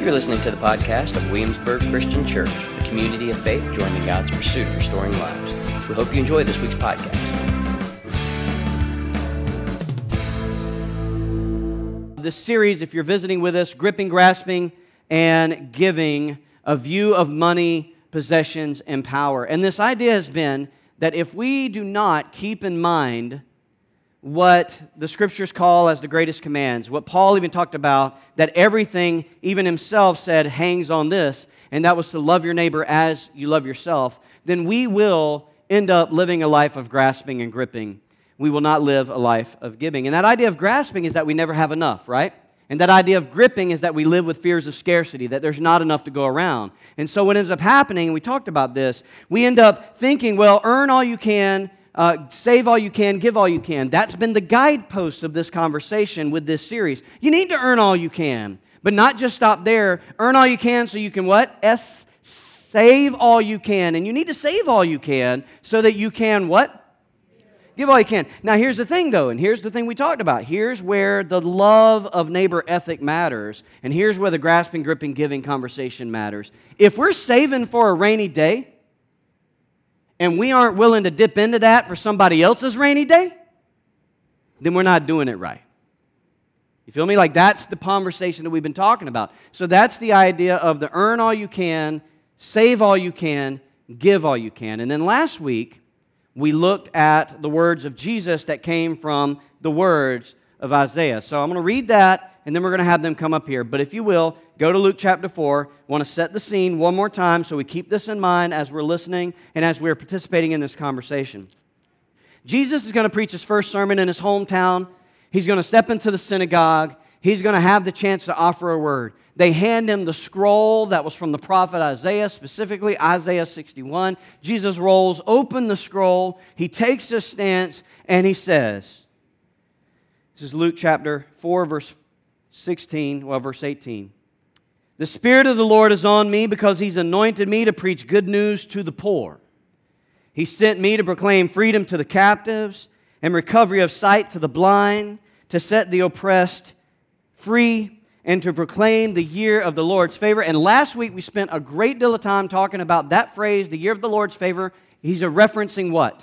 You're listening to the podcast of Williamsburg Christian Church, a community of faith joining God's pursuit of restoring lives. We hope you enjoy this week's podcast. This series, if you're visiting with us, Gripping, Grasping, and Giving, a view of money, possessions, and power. And this idea has been that if we do not keep in mind what the scriptures call as the greatest commands, what Paul even talked about, that everything, even himself said, hangs on this, and that was to love your neighbor as you love yourself, then we will end up living a life of grasping and gripping. We will not live a life of giving. And that idea of grasping is that we never have enough, right? And that idea of gripping is that we live with fears of scarcity, that there's not enough to go around. And so what ends up happening, and we talked about this, we end up thinking, well, earn all you can, uh, save all you can, give all you can. That's been the guidepost of this conversation with this series. You need to earn all you can, but not just stop there. Earn all you can so you can what? S save all you can. And you need to save all you can so that you can what? Give all you can. Now, here's the thing, though, and here's the thing we talked about. Here's where the love of neighbor ethic matters, and here's where the grasping, gripping, giving conversation matters. If we're saving for a rainy day, and we aren't willing to dip into that for somebody else's rainy day, then we're not doing it right. You feel me? Like that's the conversation that we've been talking about. So that's the idea of the earn all you can, save all you can, give all you can. And then last week, we looked at the words of Jesus that came from the words of Isaiah. So I'm going to read that, and then we're going to have them come up here. But if you will, go to Luke chapter 4. I want to set the scene one more time so we keep this in mind as we're listening and as we're participating in this conversation. Jesus is going to preach his first sermon in his hometown. He's going to step into the synagogue. He's going to have the chance to offer a word. They hand him the scroll that was from the prophet Isaiah, specifically Isaiah 61. Jesus rolls open the scroll. He takes his stance and he says, This is Luke chapter 4, verse 16, well, verse 18. The Spirit of the Lord is on me because He's anointed me to preach good news to the poor. He sent me to proclaim freedom to the captives and recovery of sight to the blind, to set the oppressed free, and to proclaim the year of the Lord's favor. And last week we spent a great deal of time talking about that phrase, the year of the Lord's favor. He's referencing what?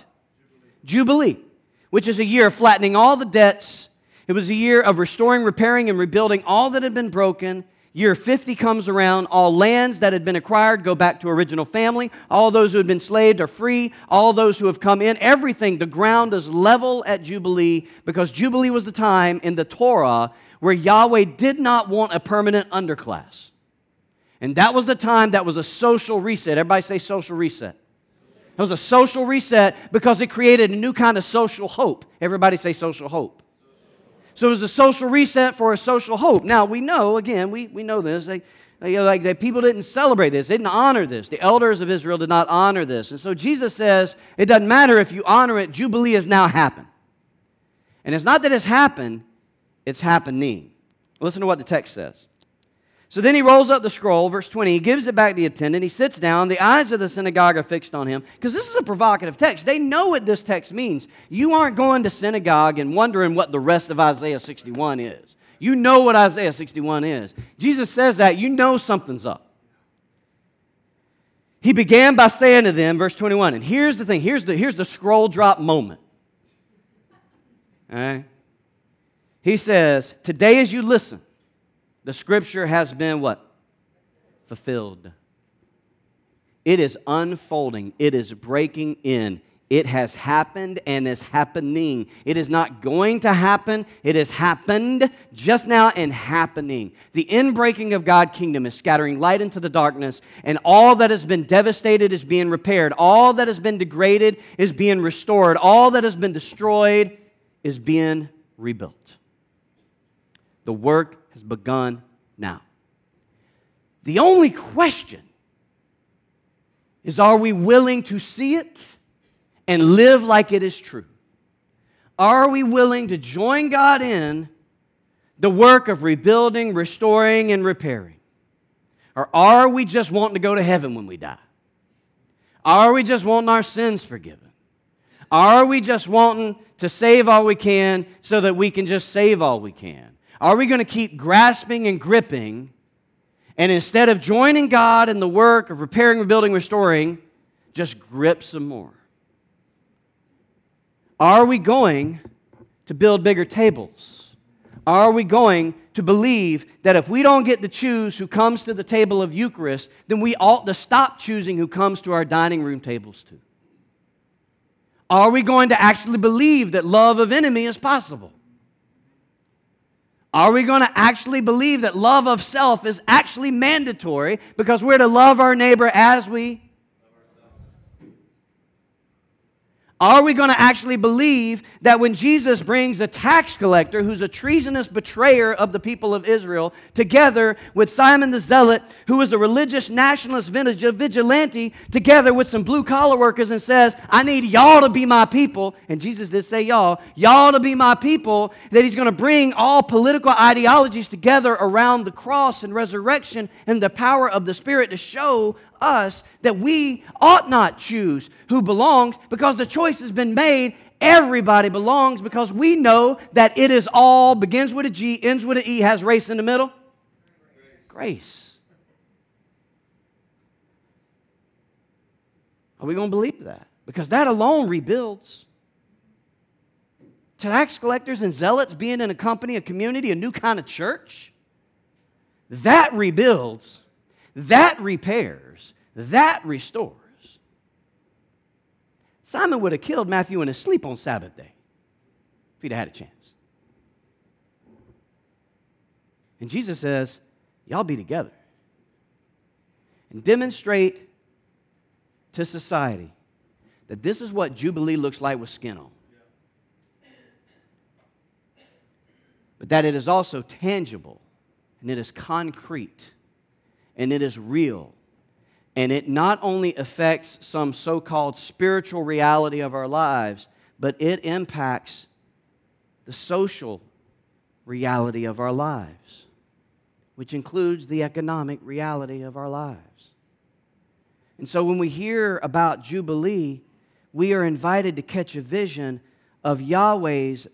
Jubilee, Jubilee which is a year of flattening all the debts. It was a year of restoring, repairing, and rebuilding all that had been broken Year 50 comes around, all lands that had been acquired go back to original family. All those who had been slaved are free. All those who have come in, everything, the ground is level at Jubilee because Jubilee was the time in the Torah where Yahweh did not want a permanent underclass. And that was the time that was a social reset. Everybody say social reset. It was a social reset because it created a new kind of social hope. Everybody say social hope. So it was a social reset for a social hope. Now, we know, again, we, we know this. They, they, like, they, people didn't celebrate this, they didn't honor this. The elders of Israel did not honor this. And so Jesus says, it doesn't matter if you honor it, Jubilee has now happened. And it's not that it's happened, it's happening. Listen to what the text says. So then he rolls up the scroll, verse 20. He gives it back to the attendant. He sits down. The eyes of the synagogue are fixed on him because this is a provocative text. They know what this text means. You aren't going to synagogue and wondering what the rest of Isaiah 61 is. You know what Isaiah 61 is. Jesus says that. You know something's up. He began by saying to them, verse 21, and here's the thing here's the, here's the scroll drop moment. All right? He says, Today as you listen, the scripture has been what? Fulfilled. It is unfolding, it is breaking in. It has happened and is happening. It is not going to happen. It has happened just now and happening. The inbreaking of God's kingdom is scattering light into the darkness, and all that has been devastated is being repaired. All that has been degraded is being restored. All that has been destroyed is being rebuilt. The work has begun now. The only question is are we willing to see it and live like it is true? Are we willing to join God in the work of rebuilding, restoring, and repairing? Or are we just wanting to go to heaven when we die? Are we just wanting our sins forgiven? Are we just wanting to save all we can so that we can just save all we can? Are we going to keep grasping and gripping And instead of joining God in the work of repairing, rebuilding, restoring, just grip some more. Are we going to build bigger tables? Are we going to believe that if we don't get to choose who comes to the table of Eucharist, then we ought to stop choosing who comes to our dining room tables too? Are we going to actually believe that love of enemy is possible? Are we going to actually believe that love of self is actually mandatory because we're to love our neighbor as we Are we going to actually believe that when Jesus brings a tax collector who's a treasonous betrayer of the people of Israel together with Simon the Zealot, who is a religious nationalist vigilante, together with some blue collar workers and says, I need y'all to be my people, and Jesus did say y'all, y'all to be my people, that he's going to bring all political ideologies together around the cross and resurrection and the power of the Spirit to show us that we ought not choose who belongs because the choice has been made. Everybody belongs because we know that it is all begins with a G, ends with an E, has race in the middle. Grace. Are we going to believe that? Because that alone rebuilds. Tax collectors and zealots being in a company, a community, a new kind of church, that rebuilds that repairs, that restores. Simon would have killed Matthew in his sleep on Sabbath day if he'd had a chance. And Jesus says, Y'all be together and demonstrate to society that this is what Jubilee looks like with skin on. But that it is also tangible and it is concrete and it is real. And it not only affects some so called spiritual reality of our lives, but it impacts the social reality of our lives, which includes the economic reality of our lives. And so when we hear about Jubilee, we are invited to catch a vision of Yahweh's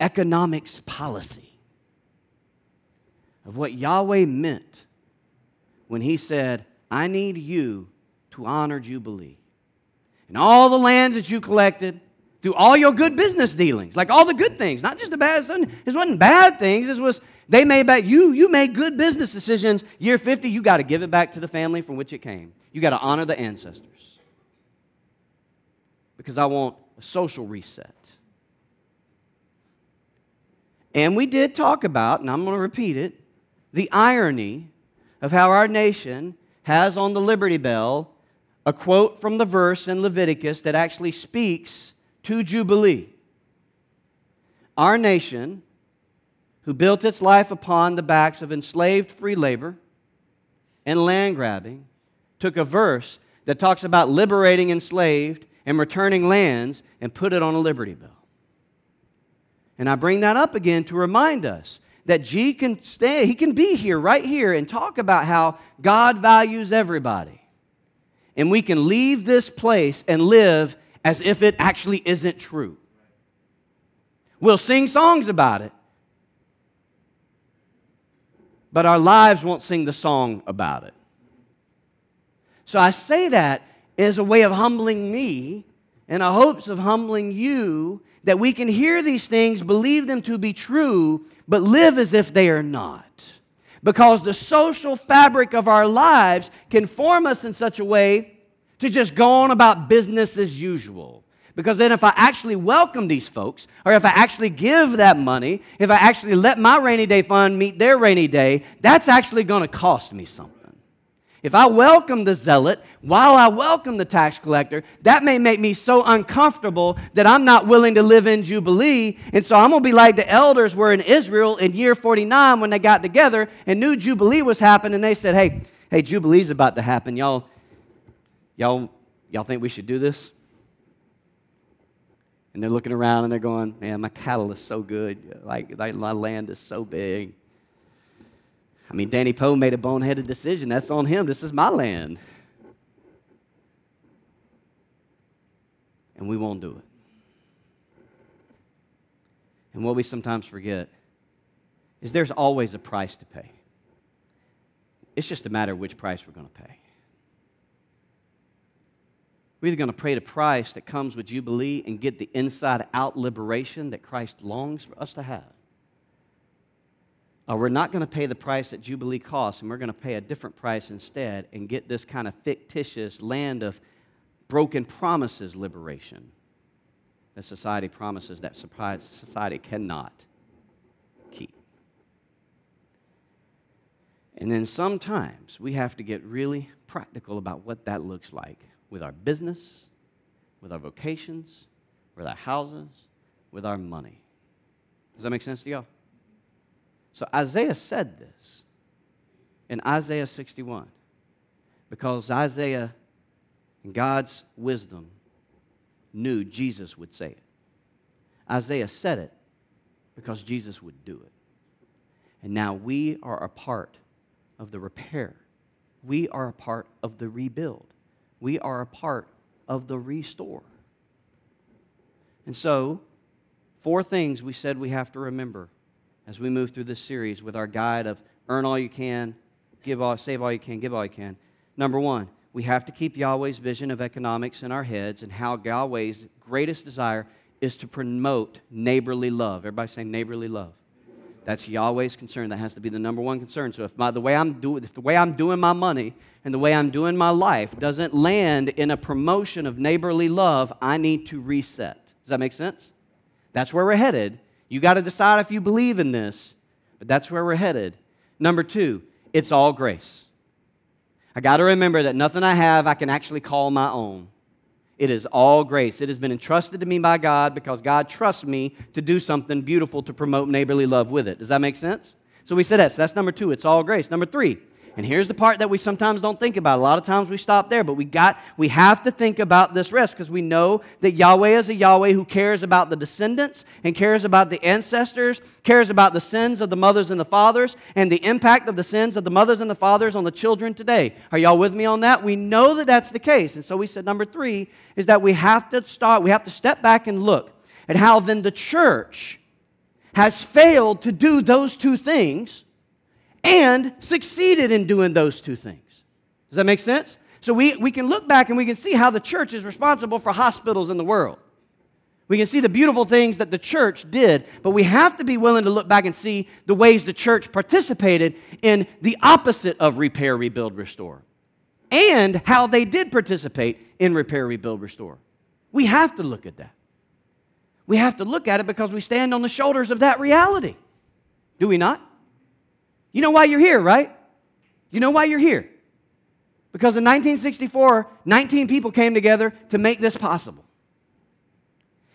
economics policy, of what Yahweh meant when he said, I need you to honor Jubilee. And all the lands that you collected, through all your good business dealings, like all the good things, not just the bad. things. This wasn't bad things. This was they made back you. You made good business decisions. Year fifty, you got to give it back to the family from which it came. You got to honor the ancestors because I want a social reset. And we did talk about, and I'm going to repeat it, the irony of how our nation has on the Liberty Bell a quote from the verse in Leviticus that actually speaks to Jubilee. Our nation, who built its life upon the backs of enslaved free labor and land grabbing, took a verse that talks about liberating enslaved and returning lands and put it on a Liberty Bell. And I bring that up again to remind us that G can stay, he can be here, right here, and talk about how God values everybody. And we can leave this place and live as if it actually isn't true. We'll sing songs about it, but our lives won't sing the song about it. So I say that as a way of humbling me in the hopes of humbling you that we can hear these things, believe them to be true, but live as if they are not. Because the social fabric of our lives can form us in such a way to just go on about business as usual. Because then, if I actually welcome these folks, or if I actually give that money, if I actually let my rainy day fund meet their rainy day, that's actually going to cost me something. If I welcome the zealot while I welcome the tax collector, that may make me so uncomfortable that I'm not willing to live in Jubilee. And so I'm going to be like the elders were in Israel in year 49 when they got together and knew Jubilee was happening. And they said, hey, hey, Jubilee's about to happen. Y'all, y'all, y'all think we should do this? And they're looking around and they're going, man, my cattle is so good. Like, like my land is so big. I mean, Danny Poe made a boneheaded decision. That's on him. This is my land. And we won't do it. And what we sometimes forget is there's always a price to pay. It's just a matter of which price we're going to pay. We're either going to pay the price that comes with Jubilee and get the inside out liberation that Christ longs for us to have. Or we're not going to pay the price that Jubilee costs, and we're going to pay a different price instead and get this kind of fictitious land of broken promises liberation that society promises that society cannot keep. And then sometimes we have to get really practical about what that looks like with our business, with our vocations, with our houses, with our money. Does that make sense to y'all? So Isaiah said this in Isaiah 61 because Isaiah, in God's wisdom, knew Jesus would say it. Isaiah said it because Jesus would do it. And now we are a part of the repair. We are a part of the rebuild. We are a part of the restore. And so, four things we said we have to remember as we move through this series with our guide of earn all you can, give all, save all you can, give all you can. Number one, we have to keep Yahweh's vision of economics in our heads and how Yahweh's greatest desire is to promote neighborly love. Everybody saying neighborly love. That's Yahweh's concern. That has to be the number one concern. So if, my, the, way I'm do, if the way I'm doing my money and the way I'm doing my life doesn't land in a promotion of neighborly love, I need to reset. Does that make sense? That's where we're headed. You got to decide if you believe in this, but that's where we're headed. Number two, it's all grace. I got to remember that nothing I have I can actually call my own. It is all grace. It has been entrusted to me by God because God trusts me to do something beautiful to promote neighborly love with it. Does that make sense? So we said that. So that's number two. It's all grace. Number three, and here's the part that we sometimes don't think about. A lot of times we stop there, but we got we have to think about this rest because we know that Yahweh is a Yahweh who cares about the descendants and cares about the ancestors, cares about the sins of the mothers and the fathers, and the impact of the sins of the mothers and the fathers on the children today. Are y'all with me on that? We know that that's the case. And so we said number 3 is that we have to start, we have to step back and look at how then the church has failed to do those two things and succeeded in doing those two things. Does that make sense? So we, we can look back and we can see how the church is responsible for hospitals in the world. We can see the beautiful things that the church did, but we have to be willing to look back and see the ways the church participated in the opposite of repair, rebuild, restore, and how they did participate in repair, rebuild, restore. We have to look at that. We have to look at it because we stand on the shoulders of that reality. Do we not? You know why you're here, right? You know why you're here. Because in 1964, 19 people came together to make this possible.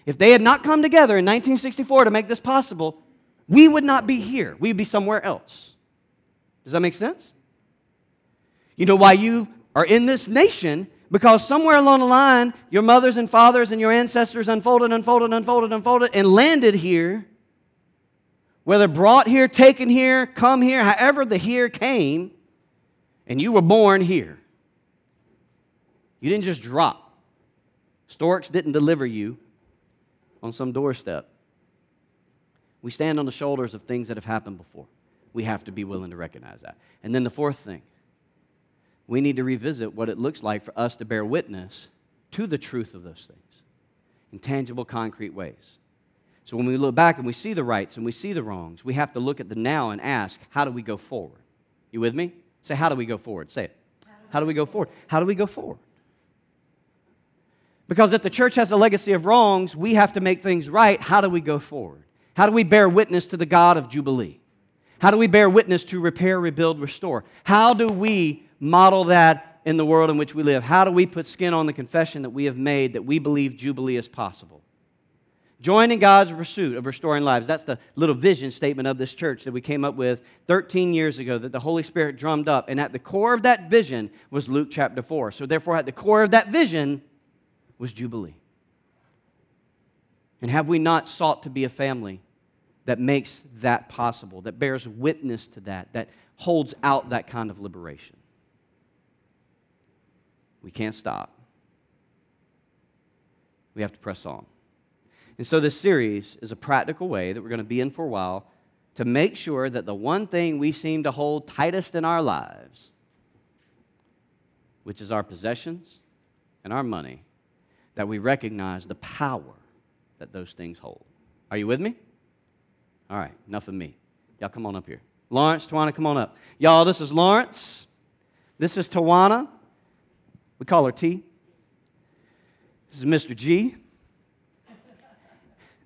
If they had not come together in 1964 to make this possible, we would not be here. We'd be somewhere else. Does that make sense? You know why you are in this nation? Because somewhere along the line, your mothers and fathers and your ancestors unfolded, unfolded, unfolded, unfolded, and landed here whether brought here, taken here, come here, however the here came, and you were born here. You didn't just drop. Storks didn't deliver you on some doorstep. We stand on the shoulders of things that have happened before. We have to be willing to recognize that. And then the fourth thing, we need to revisit what it looks like for us to bear witness to the truth of those things in tangible, concrete ways. So when we look back and we see the rights and we see the wrongs, we have to look at the now and ask, how do we go forward? You with me? Say, how do we go forward? Say it. How do we go forward? How do we go forward? Because if the church has a legacy of wrongs, we have to make things right. How do we go forward? How do we bear witness to the God of Jubilee? How do we bear witness to repair, rebuild, restore? How do we model that in the world in which we live? How do we put skin on the confession that we have made that we believe Jubilee is possible? Join in God's pursuit of restoring lives. That's the little vision statement of this church that we came up with 13 years ago that the Holy Spirit drummed up. And at the core of that vision was Luke chapter 4. So, therefore, at the core of that vision was Jubilee. And have we not sought to be a family that makes that possible, that bears witness to that, that holds out that kind of liberation? We can't stop. We have to press on. And so, this series is a practical way that we're going to be in for a while to make sure that the one thing we seem to hold tightest in our lives, which is our possessions and our money, that we recognize the power that those things hold. Are you with me? All right, enough of me. Y'all come on up here. Lawrence, Tawana, come on up. Y'all, this is Lawrence. This is Tawana. We call her T. This is Mr. G.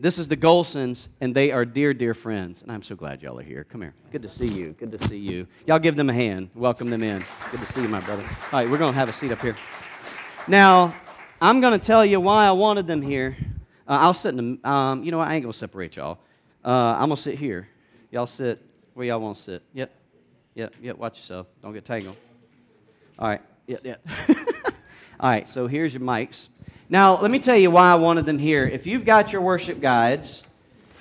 This is the Gholsons, and they are dear, dear friends. And I'm so glad y'all are here. Come here. Good to see you. Good to see you. Y'all give them a hand. Welcome them in. Good to see you, my brother. All right, we're going to have a seat up here. Now, I'm going to tell you why I wanted them here. Uh, I'll sit in the, um, you know? I ain't going to separate y'all. Uh, I'm going to sit here. Y'all sit where y'all want to sit. Yep. Yep. Yep. Watch yourself. Don't get tangled. All right. Yep. Yep. All right. So here's your mics. Now, let me tell you why I wanted them here. If you've got your worship guides,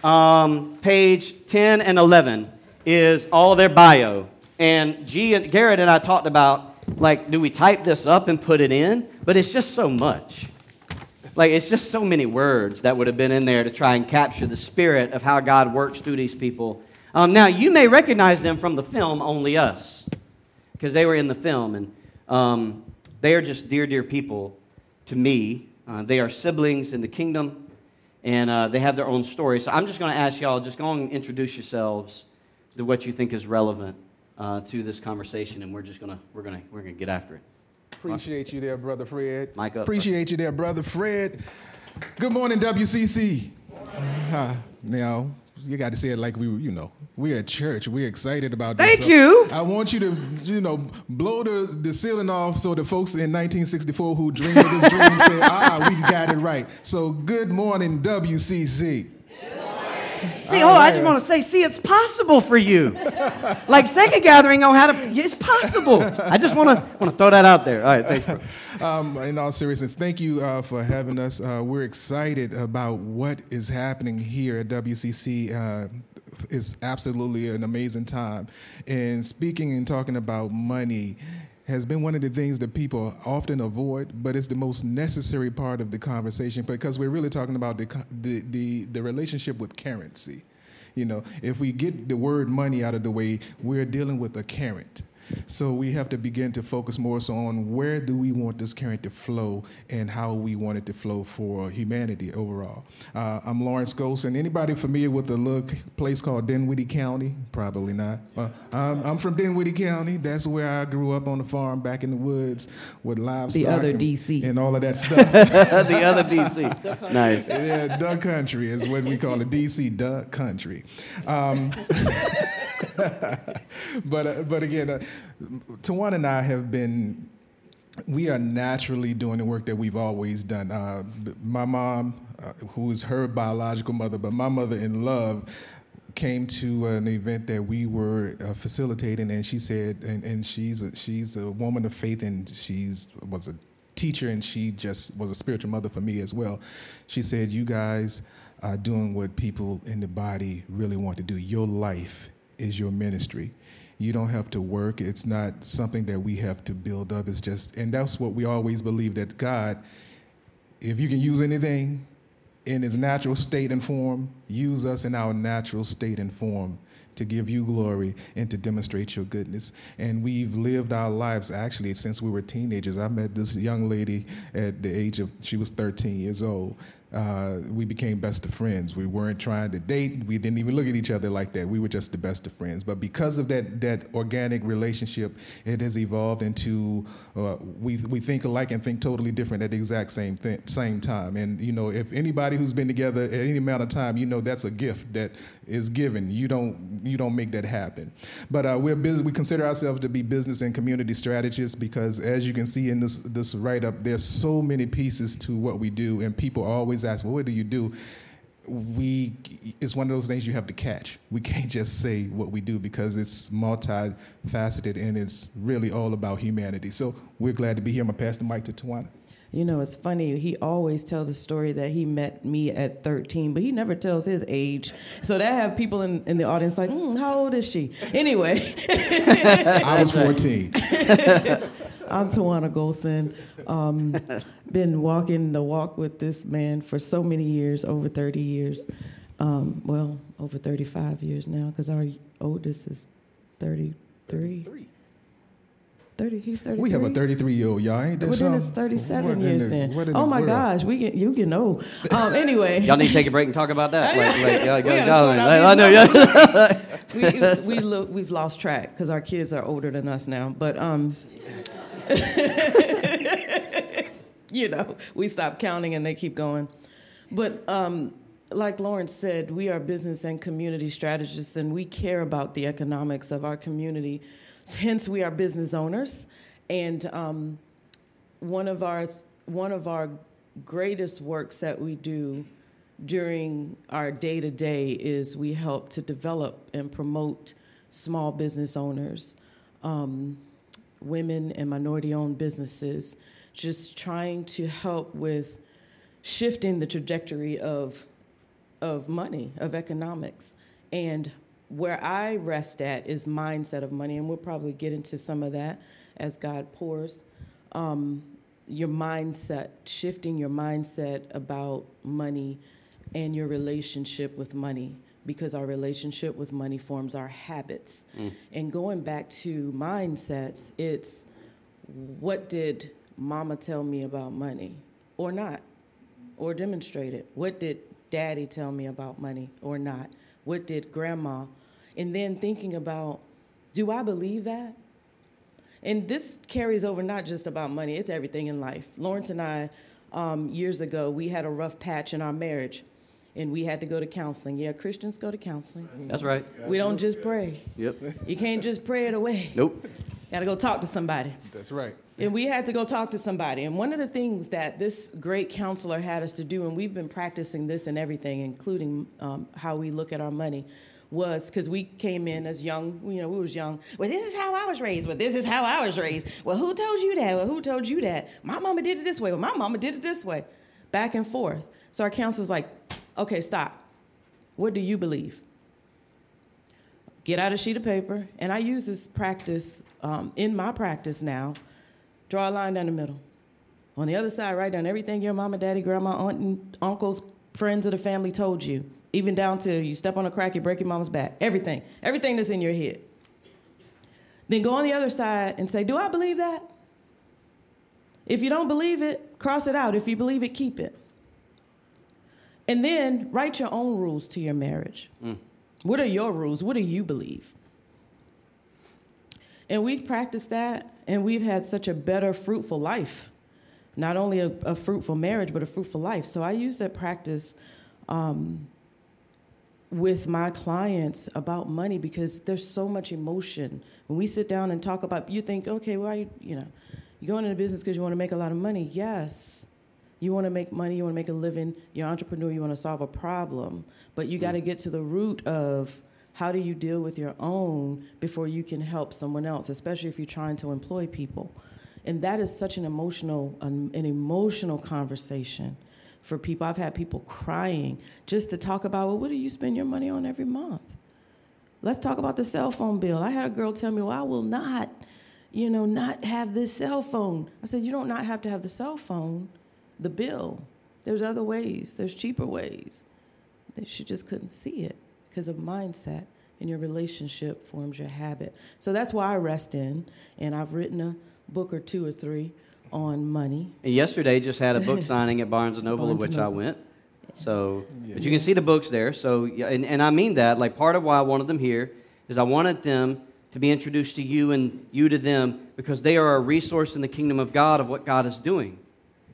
um, page 10 and 11 is all their bio. And G and Garrett and I talked about, like, do we type this up and put it in? But it's just so much. Like, it's just so many words that would have been in there to try and capture the spirit of how God works through these people. Um, now, you may recognize them from the film Only Us, because they were in the film, and um, they are just dear, dear people to me. Uh, they are siblings in the kingdom, and uh, they have their own story. So I'm just going to ask y'all, just go and introduce yourselves to what you think is relevant uh, to this conversation, and we're just going to we're going to we're going to get after it. Appreciate you there, brother Fred. Mic up. Appreciate you there, brother Fred. Good morning, WCC. Uh, now, you got to say it like we, you know, we're at church. We're excited about this. Thank you. I want you to, you know, blow the, the ceiling off so the folks in 1964 who dreamed of this dream say, ah, we got it right. So, good morning, WCC. See, oh, I just want to say, see, it's possible for you. like second gathering on how to, it's possible. I just want to want to throw that out there. All right, thanks. Bro. Um, in all seriousness, thank you uh, for having us. Uh, we're excited about what is happening here at WCC. Uh, it's absolutely an amazing time. And speaking and talking about money has been one of the things that people often avoid, but it's the most necessary part of the conversation because we're really talking about the, the, the, the, relationship with currency. You know, if we get the word money out of the way, we're dealing with a current. So we have to begin to focus more so on where do we want this current to flow and how we want it to flow for humanity overall. Uh, I'm Lawrence Gholson. Anybody familiar with a little place called Dinwiddie County? Probably not. Uh, I'm, I'm, from Dinwiddie County. That's where I grew up on the farm back in the woods with livestock. The other DC. And all of that stuff. the other DC. nice. Yeah, duck country is what we call it. DC duck country. Um, but uh, but again, uh, Tawana and I have been. We are naturally doing the work that we've always done. Uh, my mom, uh, who is her biological mother, but my mother in love, came to an event that we were uh, facilitating, and she said, and, and she's a, she's a woman of faith, and she's was a teacher, and she just was a spiritual mother for me as well. She said, "You guys are doing what people in the body really want to do. Your life is your ministry. You don't have to work. It's not something that we have to build up. It's just, and that's what we always believe that God, if you can use anything in its natural state and form, use us in our natural state and form to give you glory and to demonstrate your goodness. And we've lived our lives actually since we were teenagers. I met this young lady at the age of, she was 13 years old uh, we became best of friends. We weren't trying to date. We didn't even look at each other like that. We were just the best of friends. But because of that that organic relationship, it has evolved into uh, we we think alike and think totally different at the exact same same time. And you know, if anybody who's been together at any amount of time, you know that's a gift that is given. You don't you don't make that happen. But uh, we're busy. We consider ourselves to be business and community strategists because, as you can see in this this write up, there's so many pieces to what we do, and people always ask, well, what do you do? We, it's one of those things you have to catch. We can't just say what we do because it's multifaceted and it's really all about humanity. So we're glad to be here. I'm gonna pass the mic to Tawana. You know, it's funny. He always tells the story that he met me at 13, but he never tells his age. So that have people in, in the audience like, mm, how old is she? Anyway. I was 14. I'm Tawana Gholson. Um, been walking the walk with this man for so many years, over 30 years. Um, well, over 35 years now, because our oldest is 33. Three. 30, he's 33. We have a 33 year old, y'all. Ain't that Well, then something? it's 37 What in years the- then. what in Oh the my world? gosh, we get you get old. Um, anyway, Y'all need to take a break and talk about that. Like, like, y'all- We y'all- gotta y'all- sort out I know, these yeah. we we lo- we've lost track because our kids are older than us now. But um, you know, we stop counting and they keep going. But um, like Lawrence said, we are business and community strategists, and we care about the economics of our community. Hence, we are business owners, and um, one of our one of our greatest works that we do during our day to day is we help to develop and promote small business owners, um, women and minority owned businesses, just trying to help with shifting the trajectory of of money, of economics. And where I rest at is mindset of money, and we'll probably get into some of that as God pours. Um, your mindset, shifting your mindset about money and your relationship with money, because our relationship with money forms our habits. And going back to mindsets, it's what did mama tell me about money or not? or demonstrate it? What did daddy tell me about money or not? What did grandma? And then thinking about, do I believe that? And this carries over not just about money, it's everything in life. Lawrence and I, um, years ago, we had a rough patch in our marriage and we had to go to counseling. Yeah, Christians go to counseling. That's right. We don't just pray. Yep. You can't just pray it away. Nope. Got to go talk to somebody. That's right. And we had to go talk to somebody. And one of the things that this great counselor had us to do, and we've been practicing this and everything, including um, how we look at our money, was because we came in as young, you know, we was young. Well, this is how I was raised. Well, this is how I was raised. Well, who told you that? Well, who told you that? My mama did it this way. Well, my mama did it this way. Back and forth. So our counselor's like, okay, stop. What do you believe? Get out a sheet of paper, and I use this practice um, in my practice now. Draw a line down the middle. On the other side, write down everything your mama, daddy, grandma, aunt, and uncles, friends of the family told you, even down to you step on a crack, you break your mama's back. Everything, everything that's in your head. Then go on the other side and say, Do I believe that? If you don't believe it, cross it out. If you believe it, keep it. And then write your own rules to your marriage. What are your rules? What do you believe? And we've practiced that, and we've had such a better, fruitful life. Not only a, a fruitful marriage, but a fruitful life. So I use that practice um, with my clients about money because there's so much emotion. When we sit down and talk about, you think, okay, well, you, you know, you're going into business because you want to make a lot of money. Yes. You want to make money, you want to make a living, you're an entrepreneur, you want to solve a problem. But you got to get to the root of how do you deal with your own before you can help someone else, especially if you're trying to employ people. And that is such an emotional, an, an emotional conversation for people. I've had people crying just to talk about, well, what do you spend your money on every month? Let's talk about the cell phone bill. I had a girl tell me, well, I will not, you know, not have this cell phone. I said, you don't not have to have the cell phone, the bill. There's other ways. There's cheaper ways. She just couldn't see it because of mindset and your relationship forms your habit. So that's why I rest in, and I've written a book or two or three on money. And yesterday just had a book signing at Barnes and Noble, of Barnes and which I went. So, but you can see the books there. So, and, and I mean that. Like part of why I wanted them here is I wanted them to be introduced to you and you to them because they are a resource in the kingdom of God of what God is doing.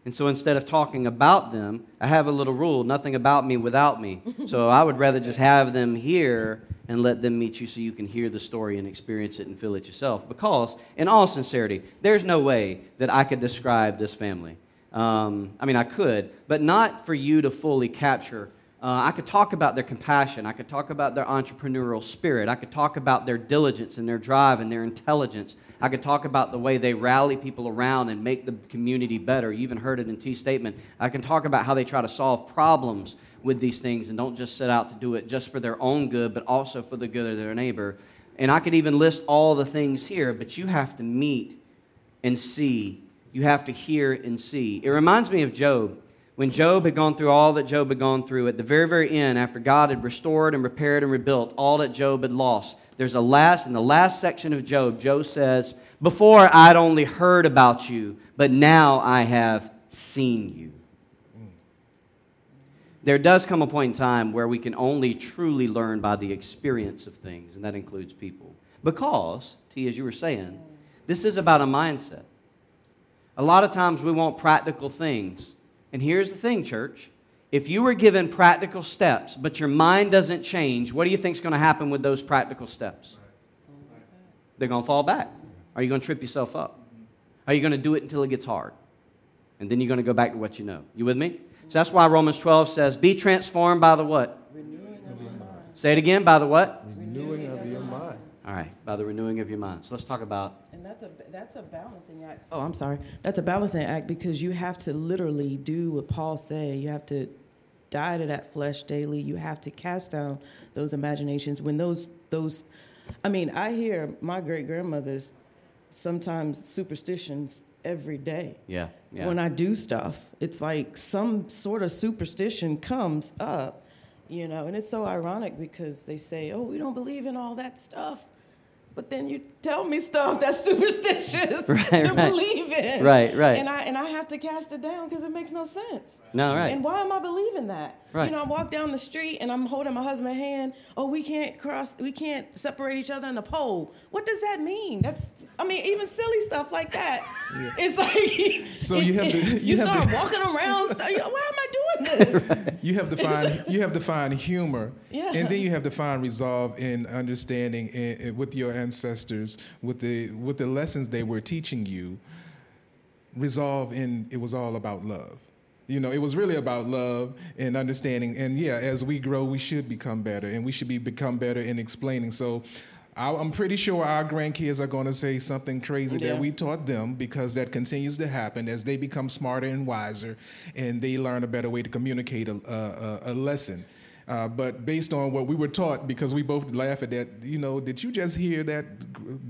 And so instead of talking about them, I have a little rule nothing about me without me. so I would rather just have them here and let them meet you so you can hear the story and experience it and feel it yourself. Because, in all sincerity, there's no way that I could describe this family. Um, I mean, I could, but not for you to fully capture. Uh, I could talk about their compassion. I could talk about their entrepreneurial spirit. I could talk about their diligence and their drive and their intelligence. I could talk about the way they rally people around and make the community better. You even heard it in T's statement. I can talk about how they try to solve problems with these things and don't just set out to do it just for their own good, but also for the good of their neighbor. And I could even list all the things here, but you have to meet and see. You have to hear and see. It reminds me of Job. When Job had gone through all that Job had gone through, at the very, very end, after God had restored and repaired and rebuilt all that Job had lost, there's a last, in the last section of Job, Job says, Before I'd only heard about you, but now I have seen you. There does come a point in time where we can only truly learn by the experience of things, and that includes people. Because, T, as you were saying, this is about a mindset. A lot of times we want practical things. And here's the thing, church. If you were given practical steps, but your mind doesn't change, what do you think is going to happen with those practical steps? They're going to fall back. Are you going to trip yourself up? Are you going to do it until it gets hard? And then you're going to go back to what you know. You with me? So that's why Romans 12 says, Be transformed by the what? Say it again, by the what? Renewing of your mind. All right, by the renewing of your mind. So let's talk about And that's a that's a balancing act. Oh, I'm sorry. That's a balancing act because you have to literally do what Paul said. You have to die to that flesh daily. You have to cast down those imaginations. When those those, I mean, I hear my great grandmother's sometimes superstitions every day. yeah, yeah. When I do stuff, it's like some sort of superstition comes up, you know, and it's so ironic because they say, "Oh, we don't believe in all that stuff." But then you tell me stuff that's superstitious Right, to right. believe in. Right, right. And I and I have to cast it down because it makes no sense. No, right. And why am I believing that? Right. You know, I walk down the street and I'm holding my husband's hand. Oh, we can't cross, we can't separate each other in the pole. What does that mean? That's, I mean, even silly stuff like that. It's like, So you have to- you, you have start to- walking around. st- Why am I doing this? You have to find you have to find humor, Yeah. and then you have to find resolve in understanding and, and with your ancestors, with the with the lessons they were teaching you. Resolve in it was all about love. You know, it was really about love and understanding. And yeah, as we grow, we should become better, and we should be become better in explaining. So. I- I'm pretty sure our grandkids are going to say something crazy Yeah. that we taught them because that continues to happen as they become smarter and wiser and they learn a better way to communicate a, a, a lesson. Uh, but based on what we were taught, because we both laugh at that, you know, did you just hear that?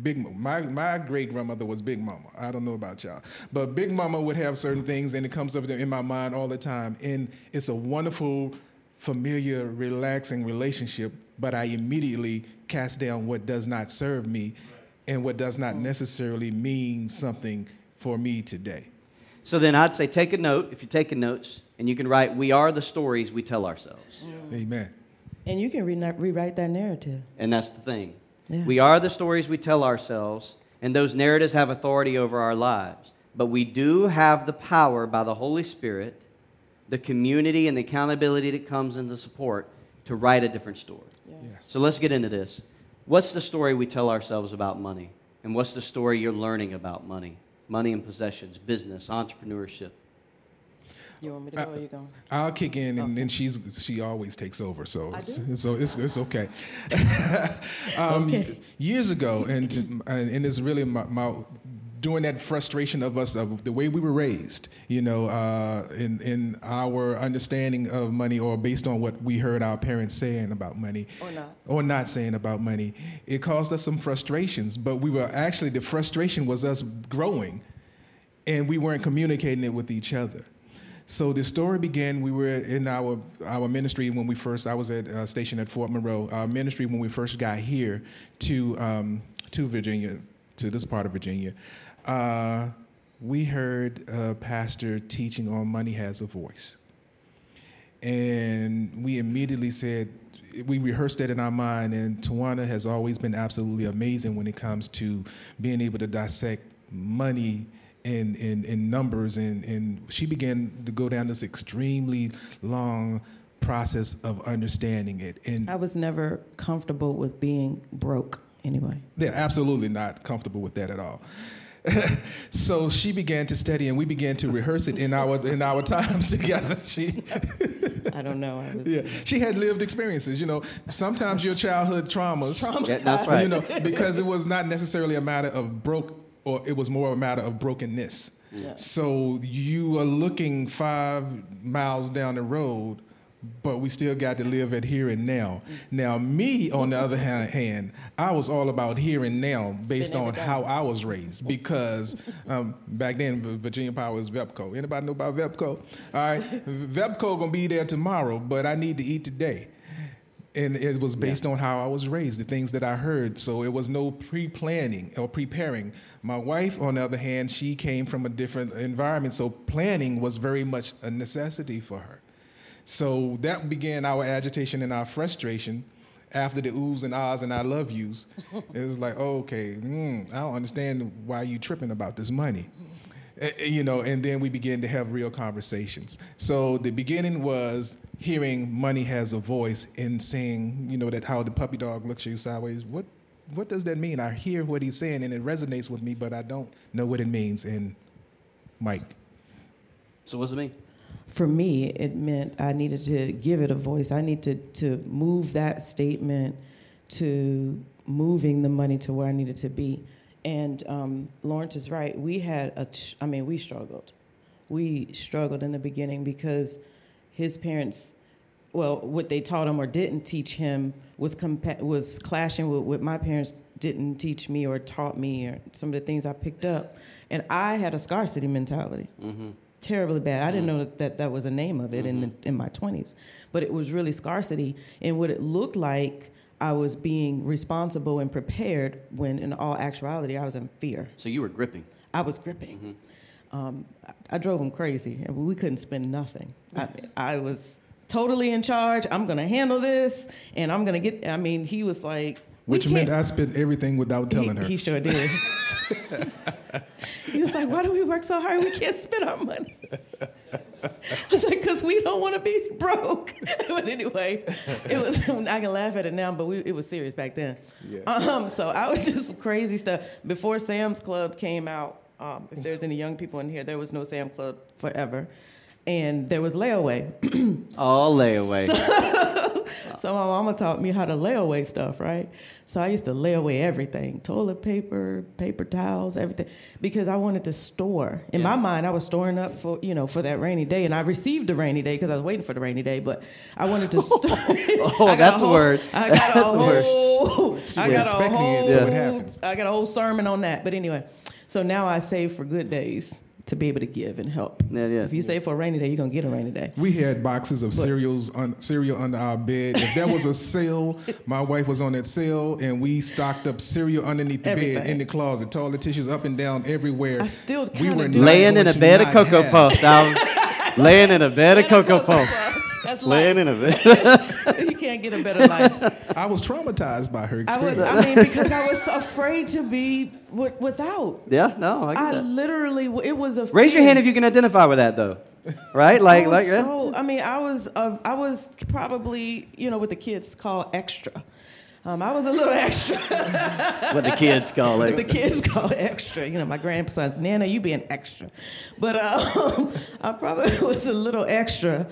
Big my my great grandmother was Big Mama. I don't know about y'all, but Big Mama would have certain things, and it comes up in my mind all the time. And it's a wonderful, familiar, relaxing relationship. But I immediately cast down what does not serve me, and what does not necessarily mean something for me today. So then I'd say take a note if you're taking notes, and you can write, We are the stories we tell ourselves. Amen. and you can re- rewrite that narrative. And that's the thing. Yeah. We are the stories we tell ourselves, and those narratives have authority over our lives. But we do have the power by the Holy Spirit, the community, and the accountability that comes into support to write a different story. Yes. So let's get into this. What's the story we tell ourselves about money? And what's the story you're learning about money? Money and possessions, business, entrepreneurship. You want me to go or you going? I'll kick in, and then she's she always takes over, so I it's, so it's it's okay. um, Okay. Years ago, and to, and, and it's really my, my during that frustration of us of the way we were raised, you know, uh, in in our understanding of money, or based on what we heard our parents saying about money, Or not. or not saying about money, it caused us some frustrations. But we were actually the frustration was us growing, and we weren't communicating it with each other. So the story began. We were in our our ministry when we first. I was at uh, stationed at Fort Monroe. Our ministry when we first got here to um, to Virginia, to this part of Virginia. Uh, we heard a pastor teaching on money has a voice, and we immediately said. We rehearsed that in our mind, and Tawana has always been absolutely amazing when it comes to being able to dissect money in, in, in numbers and, and she began to go down this extremely long process of understanding it and I was never comfortable with being broke anyway. they're absolutely not comfortable with that at all so she began to study and we began to rehearse it in our in our time together she I don't know. I was yeah she had lived experiences you know sometimes your childhood traumas Yeah, that's right. you know because it was not necessarily a matter of broke or it was more a matter of brokenness Yeah. so you are looking five miles down the road but we still got to live at here and now. Now, me, on the other hand, I was all about here and now based on how I was raised because um, back then, Virginia Power was VEPCO. Anybody know about VEPCO? All right, VEPCO gonna be there tomorrow, but I need to eat today. And it was based on how I was raised, the things that I heard. So it was no pre-planning or preparing. My wife, on the other hand, she came from a different environment, so planning was very much a necessity for her. So that began our agitation and our frustration after the oohs and ahs and I love yous. it was like, okay, mm, I don't understand why you tripping about this money. Eh, eh, You know, and then we began to have real conversations. So the beginning was hearing money has a voice and seeing, you know, that how the puppy dog looks at you sideways. What what does that mean? I hear what he's saying and it resonates with me, but I don't know what it means. And Mike. So what's it mean? For me, it meant I needed to give it a voice. I need to, to move that statement to moving the money to where I needed to be. And um, Lawrence is right. We had a, ch- I mean, we struggled. We struggled in the beginning because his parents, well, what they taught him or didn't teach him was compa- was clashing with what my parents didn't teach me or taught me or some of the things I picked up. And I had a scarcity mentality mm-hmm. terribly bad. I didn't mm-hmm. know that, that that was a name of it in the, mm-hmm. in my 20s, but it was really scarcity. And what it looked like, I was being responsible and prepared when, in all actuality, I was in fear. So you were gripping. I was gripping. Um, I, I drove him crazy, and we couldn't spend nothing. I, I was totally in charge. I'm going to handle this, and I'm going to get. I mean, he was like, Which meant I spent everything without telling he, her. He sure did. he was like, "Why do we work so hard? We can't spend our money." I was like, "Cause we don't want to be broke." but anyway, it was. I can laugh at it now, but we, it was serious back then. Yeah. Um, so I was just crazy stuff before Sam's Club came out. Um, if there's any young people in here, there was no Sam Club forever, and there was layaway. All layaway. So my mama taught me how to lay away stuff, right? So I used to lay away everything, toilet paper, paper towels, everything, because I wanted to store. In my mind, I was storing up for, you know, for that rainy day, and I received the rainy day because I was waiting for the rainy day, but I wanted to store. Oh, that's a the whole- word. I got a That's the word. whole, I got a whole, till it happens. I got a whole sermon on that. But anyway, so now I save for good days to be able to give and help. Yeah, yeah. If you save for a rainy day, you're gonna get a rainy day. We had boxes of cereals on, cereal under our bed. If there was a sale, my wife was on that sale, and we stocked up cereal underneath the bed in the closet, toilet tissues up and down everywhere. I still we kinda were do. not Laying in a bed of Cocoa have- I was laying in a bed of Cocoa Puffs. That's Laying in a bed. you can't get a better life. I was traumatized by her I was, experience. I mean, because I was afraid to be wi- without. Yeah, no, I get I that. literally, it was a. Raise your hand if you can identify with that, though. Right? I Like, was like, yeah. so. I mean, I was, uh, I was probably, you know, what the kids call extra. Um, I was a little extra. what the kids call what it. the kids call extra. You know, my grandson's Nana, you being extra, but um, I probably was a little extra.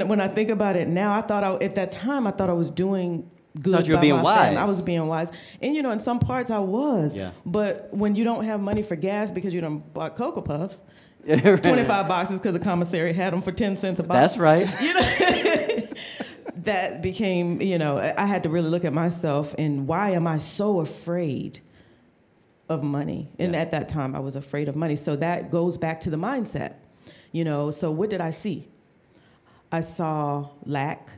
And when I think about it now, I thought I, at that time I thought I was doing good. Thought you were by being family. wise. I was being wise, and you know, in some parts I was. Yeah. But when you don't have money for gas because you don't bought Cocoa Puffs, right. twenty five boxes because the commissary had them for ten cents a box. That's right. You know, that became, you know, I I had to really look at myself and why am I so afraid of money? And Yeah. at that time, I was afraid of money. So that goes back to the mindset, you know. So what did I see? I saw lack.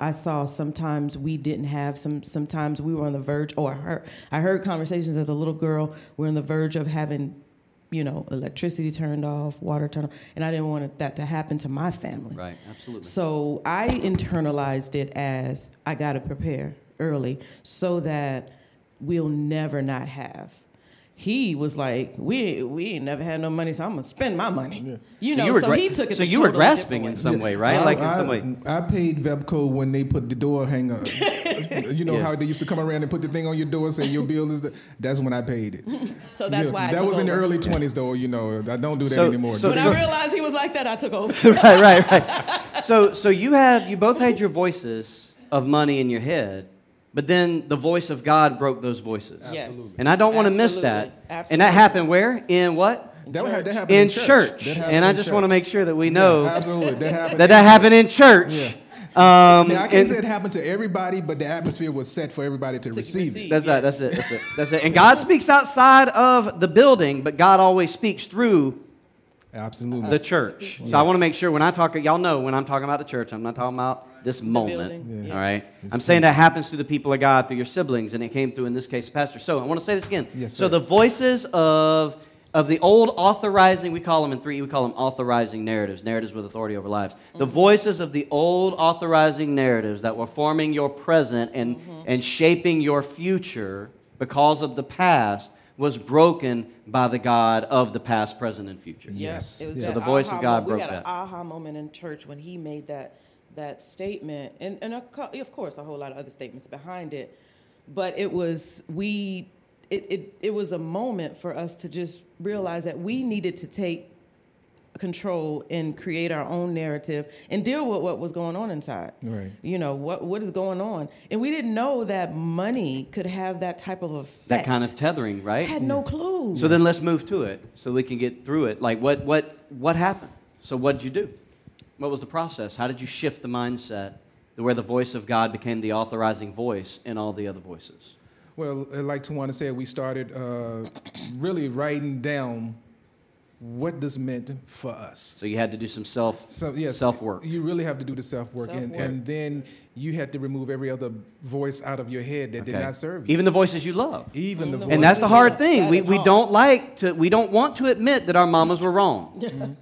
I saw sometimes we didn't have some. Sometimes we were on the verge, or I heard, I heard conversations as a little girl. We're on the verge of having, you know, electricity turned off, water turned off, and I didn't want that to happen to my family. Right, absolutely. So I internalized it as I got to prepare early so that we'll never not have. He was like, we we ain't never had no money, so I'm gonna spend my money. You So know, you were so gra- he took it. so the you were grasping in some way, right? I, like in some way. I paid Vepco when they put the door hanger. you know Yeah. how they used to come around and put the thing on your door and say your bill is the. That's when I paid it. So that's Yeah, why I that took was in the early twenties, though. You know, I don't do that So- anymore. so- When so- I realized he was like that, I took over. right, right, right. So, so you had you both had your voices of money in your head, but then the voice of God broke those voices. Yes. And I don't want to miss Absolutely. that. And that happened where? In what? That would have that happened in in church. That happened And I in just want to make sure that we Yeah, know absolutely that happened. that that happened in church. Yeah. Um, Now I can't and- say it happened to everybody, but the atmosphere was set for everybody to, receive, receive. it. That's it. That's it. That's it. That's it. And God speaks outside of the building, but God always speaks through Absolutely. the church. So I want to make sure when I talk, y'all know when I'm talking about the church, I'm not talking about this moment. Yeah. All right. It's I'm saying that happens through the people of God, through your siblings, and it came through in this case, Pastor. So I want to say this again. Yes, so the voices of of the old authorizing, we call them in three, we call them authorizing narratives, narratives with authority over lives. The mm-hmm. voices of the old authorizing narratives that were forming your present and, mm-hmm. and shaping your future because of the past was broken by the God of the past, present, and future. Yes. It was yes. So the voice of God mo- broke we had that. an aha moment in church when he made that that statement, and and a, of course a whole lot of other statements behind it, but it was we. It, it, it was a moment for us to just realize that we needed to take control and create our own narrative and deal with what was going on inside. Right. You know what what is going on, and we didn't know that money could have that type of effect. That kind of tethering, right? had no clue. So then let's move to it so we can get through it. Like what what what happened? So what did you do? What was the process? How did you shift the mindset to where the voice of God became the authorizing voice in all the other voices? Well, uh, like Tawana said, we started uh, really writing down what this meant for us. So you had to do some self So yes, self work. You really have to do the self work, and, and then you had to remove every other voice out of your head that did not serve you. Even the voices you love. Even the And voices. And that's the hard thing. That We, we hard. don't like to we don't want to admit that our mamas were wrong.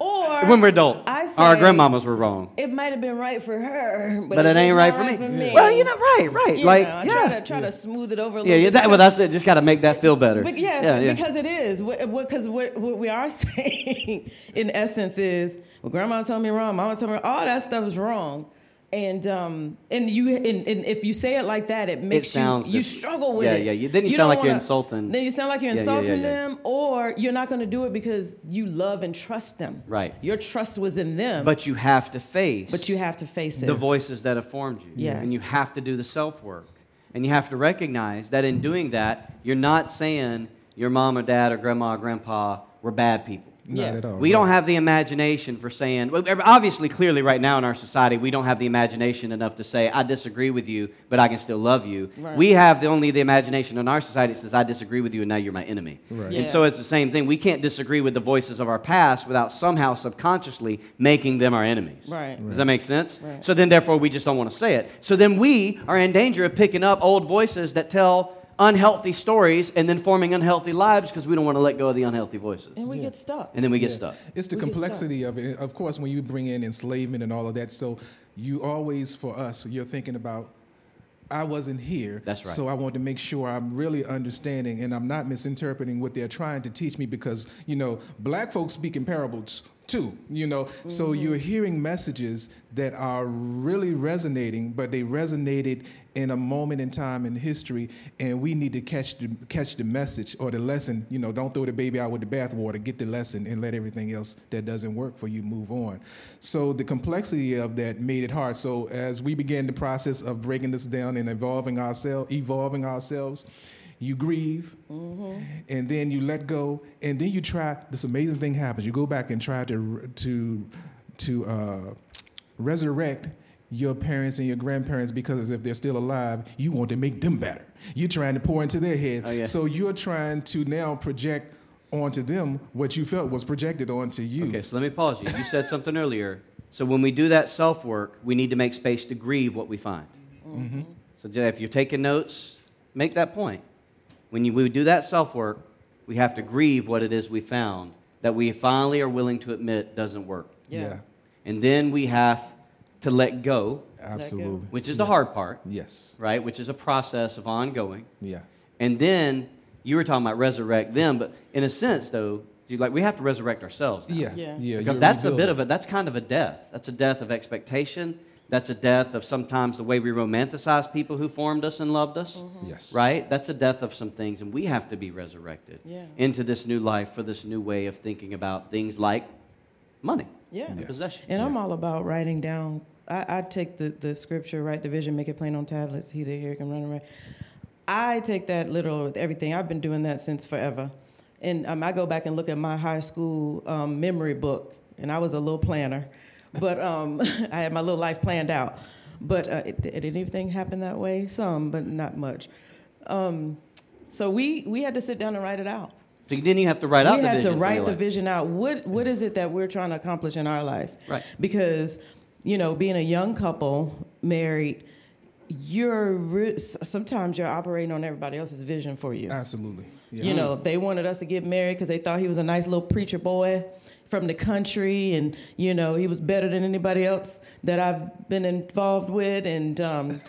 Or when we're adults. I or our say- grandmamas were wrong. it might have been right for her, but, But it ain't right not for me. me. Well, you know, right, right. You like know, I yeah. try to try to smooth it over a little yeah, yeah, that, well, that's it. Just got to make that feel better. But yeah, yeah, yeah. because it is. Because what, what we are saying, in essence, is well, grandma told me wrong, mama told me wrong. All that stuff is wrong. And um and you and, and if you say it like that, it makes sounds you you struggle with yeah, it. yeah, you- then you sound don't like you're insulting- Then you sound like you're Yeah, yeah, yeah, insulting yeah. them, or you're not going to do it because you love and trust them. Right. Your trust was in them, but you have to face but you have to face it. the voices that have formed you. Yes. And you have to do the self work. And you have to recognize that in doing that, you're not saying your mom or dad or grandma or grandpa were bad people. Not Yeah. at all. We right. don't have the imagination for saying, obviously, clearly, right now in our society, we don't have the imagination enough to say, I disagree with you, but I can still love you. Right. We have the, only the imagination in our society that says, I disagree with you, and now you're my enemy. Right. And so it's the same thing. We can't disagree with the voices of our past without somehow subconsciously making them our enemies. Right. Does that make sense? So then, therefore, we just don't want to say it. So then we are in danger of picking up old voices that tell unhealthy stories and then forming unhealthy lives because we don't want to let go of the unhealthy voices. and we get stuck. And then we get Yeah. stuck. It's the We complexity of it. Of course, when you bring in enslavement and all of that, so you always, for us, you're thinking about, I wasn't here. That's right. So I want to make sure I'm really understanding and I'm not misinterpreting what they're trying to teach me because, you know, black folks speak in parables too, you know. So Mm-hmm. you're hearing messages that are really resonating, but they resonated in a moment in time in history, and we need to catch the catch the message or the lesson. You know, don't throw the baby out with the bathwater. Get the lesson and let everything else that doesn't work for you move on. So the complexity of that made it hard. So as we began the process of breaking this down and evolving ourselves, evolving ourselves. You grieve, and then you let go, and then you try. This amazing thing happens. You go back and try to to to uh, resurrect your parents and your grandparents because if they're still alive, you want to make them better. You're trying to pour into their head. Oh, yeah. So you're trying to now project onto them what you felt was projected onto you. Okay, so let me pause you. You said something earlier. So when we do that self work, we need to make space to grieve what we find. Mm-hmm. So Jay, if you're taking notes, make that point. When you, we do that self work, we have to grieve what it is we found that we finally are willing to admit doesn't work. Yeah. And then we have to let go, absolutely. which is the hard part, Yes, right? Which is a process of ongoing. yes. And then you were talking about resurrect them, but in a sense, though, you like we have to resurrect ourselves. now. Yeah, Yeah. yeah. Because you're that's a bit of a that's kind of a death. That's a death of expectation. That's a death of sometimes the way we romanticize people who formed us and loved us. Mm-hmm. Yes. Right? That's a death of some things, and we have to be resurrected Yeah. into this new life for this new way of thinking about things like money, Yeah. and possession. And I'm all about writing down. I, I take the, the scripture, write the vision, make it plain on tablets. He that hear can run around. I take that literal with everything. I've been doing that since forever. And um, I go back and look at my high school um, memory book, and I was a little planner, but um, I had my little life planned out. But uh, it, did anything happen that way? Some, but not much. Um, so we we had to sit down and write it out. So you didn't even have to write out we the had vision. to write the life. vision out. What what is it that we're trying to accomplish in our life? Right. Because you know, being a young couple married, you're re- sometimes you're operating on everybody else's vision for you. Absolutely. Yeah. You know, they wanted us to get married because they thought he was a nice little preacher boy from the country, and you know, he was better than anybody else that I've been involved with, and um,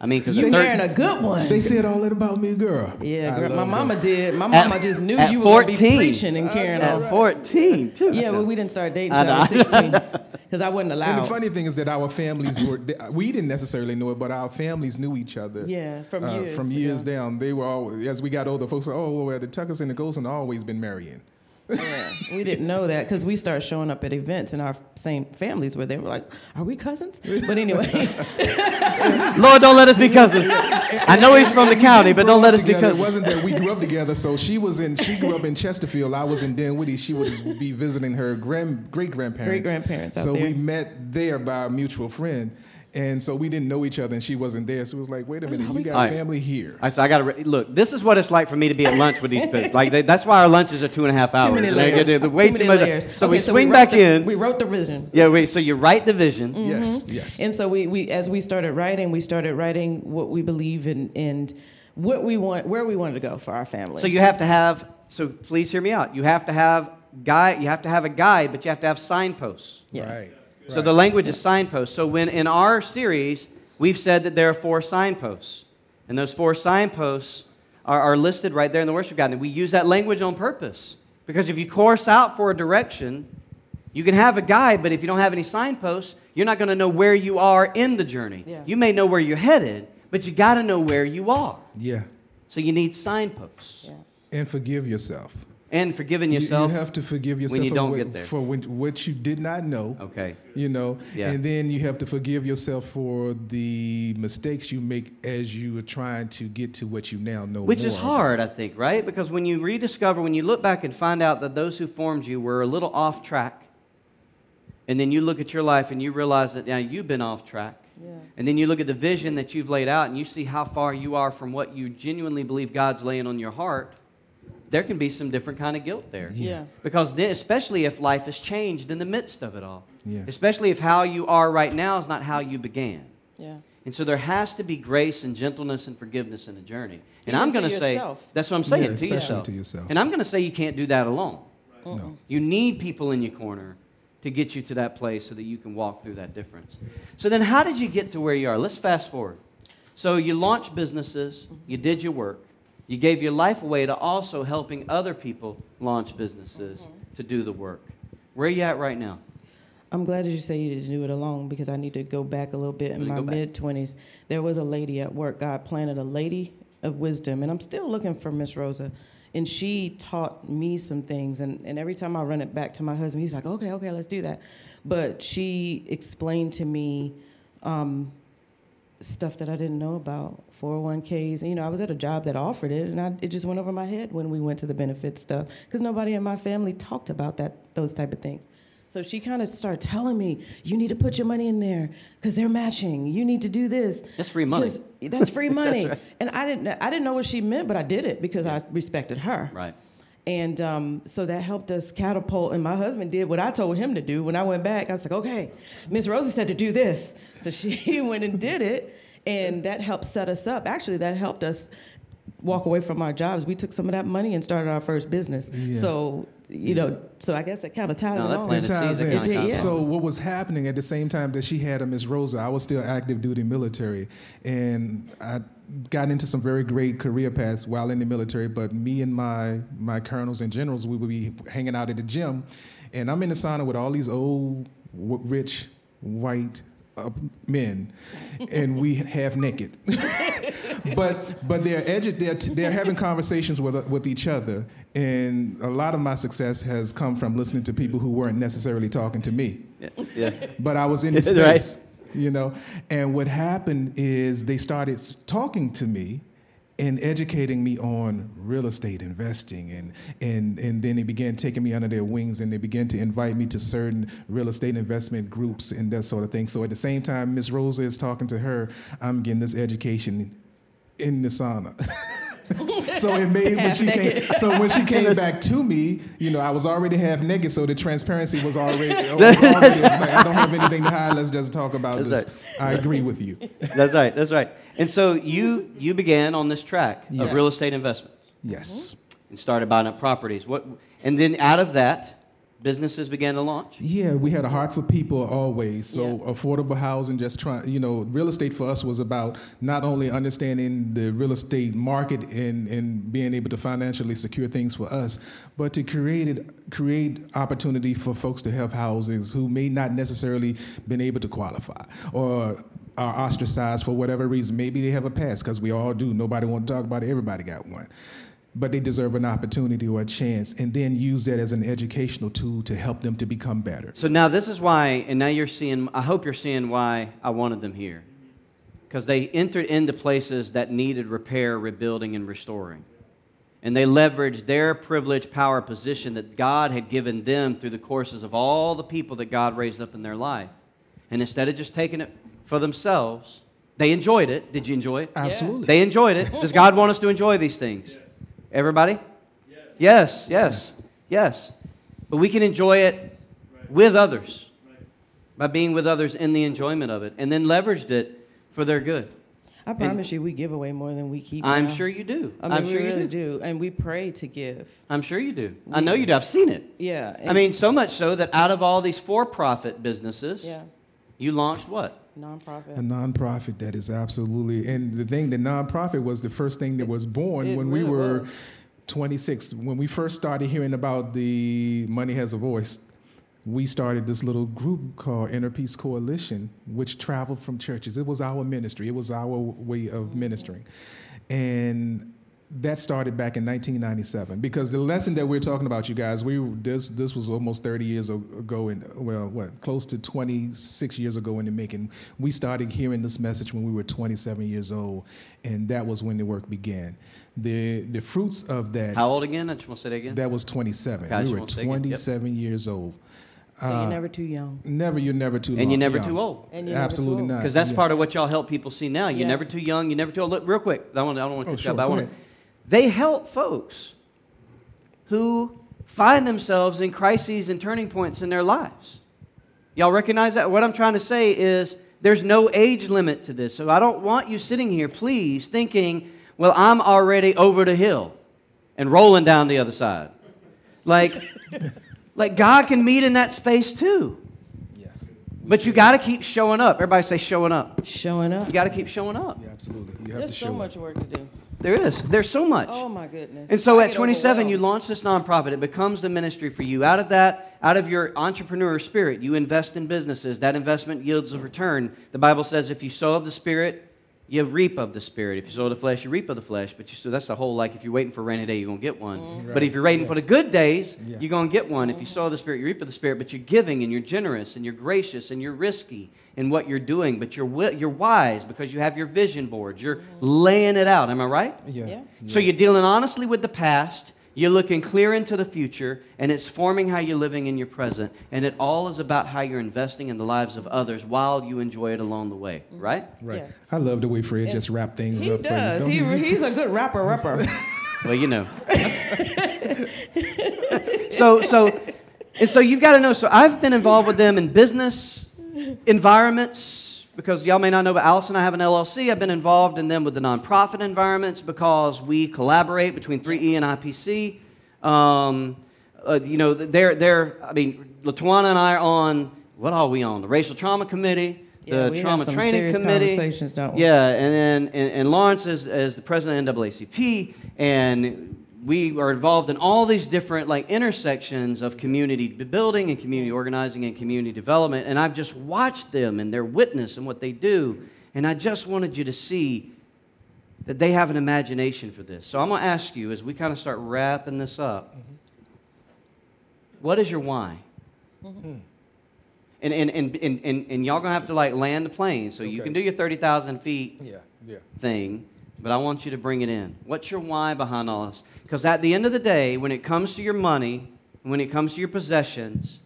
I mean, because you marrying a good one. They said all that about me, girl. yeah, girl, my mama that. did. My At- mama just knew at you were going to be 14. preaching and carrying on. at 14, too. Yeah, well, we didn't start dating until I was 16 because I wasn't allowed. And allowed. the funny thing is that our families were, we didn't necessarily know it, but our families knew each other. Yeah, from uh, years From years ago. down. They were always, as we got older, folks said, oh, well, the Tuckers and the Gholson always been marrying. Yeah, we didn't know that because we started showing up at events and our same families where they were like, "Are we cousins?" But anyway, Lord, don't let us be cousins. I know he's from the county, but don't let up us be together. It cousins. wasn't that we grew up together. So she was in, she grew up in Chesterfield. I was in Dinwiddie. She would be visiting her grand, great grandparents. Great-grandparents So there. we met there by a mutual friend. And so we didn't know each other, and she wasn't there. So it was like, wait a minute, you got All right. family here. I said, I got to re- look. This is what it's like for me to be at lunch with these people. Like they, that's why our lunches are two and a half hours. too many They- layers. they- they- way too many much- layers. So Okay, we swing wrote back the- in. We wrote the vision. yeah, wait. So you write the vision. Yes, Mm-hmm. yes. And so we, we as we started writing, we started writing what we believe in and what we want, where we wanted to go for our family. So you have to have. So please hear me out. You have to have guide. You have to have a guide, but you have to have signposts. yeah. Right. So the language is signposts. So when in our series we've said that there are four signposts, and those four signposts are, are listed right there in the worship guide. And we use that language on purpose because if you course out for a direction, you can have a guide, but if you don't have any signposts, you're not going to know where you are in the journey. Yeah. You may know where you're headed, but you got to know where you are. Yeah. So you need signposts Yeah. And forgive yourself. And forgiving yourself. You, have to forgive yourself when you for, don't what, get there. for when, what you did not know. okay. You know, Yeah. and then you have to forgive yourself for the mistakes you make as you are trying to get to what you now know. Which is hard, I think, right? Because when you rediscover, when you look back and find out that those who formed you were a little off track, and then you look at your life and you realize that now you've been off track, Yeah. and then you look at the vision that you've laid out and you see how far you are from what you genuinely believe God's laying on your heart, there can be some different kind of guilt there. Yeah. Because then, especially if life has changed in the midst of it all, Yeah. especially if how you are right now is not how you began. Yeah. And so there has to be grace and gentleness and forgiveness in the journey. And Even I'm going to say, yourself. that's what I'm saying, Yeah, to, yourself. to yourself. And I'm going to say you can't do that alone. No. You need people in your corner to get you to that place so that you can walk through that difference. So then, how did you get to where you are? Let's fast forward. So you launched businesses, you did your work, you gave your life away to also helping other people launch businesses to do the work. Where are you at right now? I'm glad that you say you didn't do it alone because I need to go back a little bit. In my mid 20s, there was a lady at work. God planted a lady of wisdom, and I'm still looking for Miss Rosa. And she taught me some things, and, and every time I run it back to my husband, he's like, okay, okay, let's do that. But she explained to me um, stuff that I didn't know about 401ks. And, You know, I was at a job that offered it, and I, it just went over my head when we went to the benefit stuff because nobody in my family talked about that those type of things. So she kind of started telling me, "You need to put your money in there because they're matching. You need to do this. That's free money. That's free money." right. And I didn't, I didn't know what she meant, but I did it because I respected her. Right. And um, so that helped us catapult. And my husband did what I told him to do. When I went back, I was like, okay, Miss Rosie said to do this. So she went and did it. And that helped set us up. Actually, that helped us walk away from our jobs. We took some of that money and started our first business. Yeah. So, you know, so I guess it kind of ties No, it that It ties in. it did, yeah. So what was happening at the same time that she had a Miss Rosa, I was still active duty military, and I got into some very great career paths while in the military. But me and my my colonels and generals, we would be hanging out at the gym, and I'm in the sauna with all these old, w- rich, white. Uh, men, and we half naked, but but they're edu- they're, t- they're having conversations with with each other, and a lot of my success has come from listening to people who weren't necessarily talking to me Yeah. yeah. but I was in the Right. You know. And what happened is they started talking to me, and educating me on real estate investing and and and then they began taking me under their wings and they began to invite me to certain real estate investment groups and that sort of thing. So at the same time miss rosa is talking to her. I'm getting this education in the sauna so it made when she came. So when she came back to me, you know, I was already half naked, so the transparency was already. Was already like, I don't have anything to hide. Let's just talk about That's this. I agree with you. That's right. That's right. And so you you began on this track Yes. of real estate investment Yes. and started buying up properties. What and then out of that, businesses began to launch. Yeah, we had a heart for people always. So Yeah. affordable housing, just trying, you know, real estate for us was about not only understanding the real estate market and, and being able to financially secure things for us, but to create it, create opportunity for folks to have houses who may not necessarily been able to qualify or are ostracized for whatever reason. Maybe they have a past because we all do. Nobody want to talk about it. Everybody got one but they deserve an opportunity or a chance and then use that as an educational tool to help them to become better So now this is why, and now you're seeing. I hope you're seeing why I wanted them here, because they entered into places that needed repair, rebuilding, and restoring. And they leveraged their privilege, power, position that God had given them through the courses of all the people that God raised up in their life. And instead of just taking it for themselves, they enjoyed it. Did you enjoy it? absolutely They enjoyed it. Does God want us to enjoy these things? Everybody? Yes. Yes, yes, yes. But we can enjoy it with others by being with others in the enjoyment of it and then leveraged it for their good. I promise you, we give away more than we keep. I'm now. sure you do. I mean, am we sure really you do. do. and we pray to give. I'm sure you do. I know you do. I've seen it. Yeah. I mean, so much so that out of all these for-profit businesses, yeah, you launched what? Nonprofit. a nonprofit that is absolutely and the thing the nonprofit was the first thing that was born It when we were was. 26 when we first started hearing about the money has a voice we started this little group called Inner Peace Coalition, which traveled from churches. It was our ministry. It was our way of ministering, and that started back in 1997. Because the lesson that we're talking about, you guys, we this this was almost 30 years ago, and well, what close to 26 years ago in the making. We started hearing this message when we were 27 years old, and that was when the work began. The the fruits of that. How old again? I just want to say that again. That was 27. Gotcha, we were one second. Yep. 27 years old. so uh, you're never too young. Never, you're never too. and long- you're never young. too old. And you're never too Absolutely old. not. Because that's Yeah. part of what y'all help people see now. You're Yeah. never too young. You're never too old. Look, real quick. I, want, I don't want to Oh, cut you sure, off, but I want ahead. They help folks who find themselves in crises and turning points in their lives. Y'all recognize that? What I'm trying to say is there's no age limit to this. So I don't want you sitting here, please, thinking, well, I'm already over the hill and rolling down the other side. Like, like God can meet in that space too. Yes. But you got to keep showing up. Everybody say showing up. Showing up. You got to keep showing up. Yeah, absolutely. You have There's to show so up. much work to do. There is. There's so much. Oh my goodness. And so I at 27, you launch this nonprofit. It becomes the ministry for you. Out of that, out of your entrepreneur spirit, you invest in businesses. That investment yields a return. The Bible says if you sow of the spirit, you reap of the spirit. If you sow the flesh, you reap of the flesh. But you so that's the whole like if you're waiting for a rainy day, you're gonna get one. Mm-hmm. But if you're waiting for the good days, Yeah. you're gonna get one. If you sow the spirit, you reap of the spirit. But you're giving and you're generous and you're gracious and you're risky in what you're doing. But you're wi- you're wise because you have your vision boards. You're laying it out. Am I right? Yeah. Yeah. So you're dealing honestly with the past, you're looking clear into the future, and it's forming how you're living in your present. And it all is about how you're investing in the lives of others while you enjoy it along the way, mm-hmm. right? Right. Yes. I love the way Fred just wrap things He up. for you. does. He, you? he's a good rapper, rapper. Well, you know. so, so, and so you've got to know. So I've been involved with them in business environments because y'all may not know, but Allison and I have an LLC. I've been involved in them with the nonprofit environments because we collaborate between 3E and IPC. Um, uh, you know, they're, they're, I mean, Latuana and I are on, what are we on? The Racial Trauma Committee, Yeah, the Trauma Training Committee. conversations, don't we? Yeah, and then and, and Lawrence is, is the president of NAACP, and we are involved in all these different like intersections of community building and community organizing and community development. And I've just watched them and their witness and what they do, and I just wanted you to see that they have an imagination for this. So I'm going to ask you as we kind of start wrapping this up. What is your why? Mm-hmm. And, and, and, and, and, and y'all gonna have to like land the plane, so you can do your 30,000 feet Yeah. Yeah. thing. but I want you to bring it in. What's your why behind all this? Because at the end of the day, when it comes to your money, when it comes to your possessions,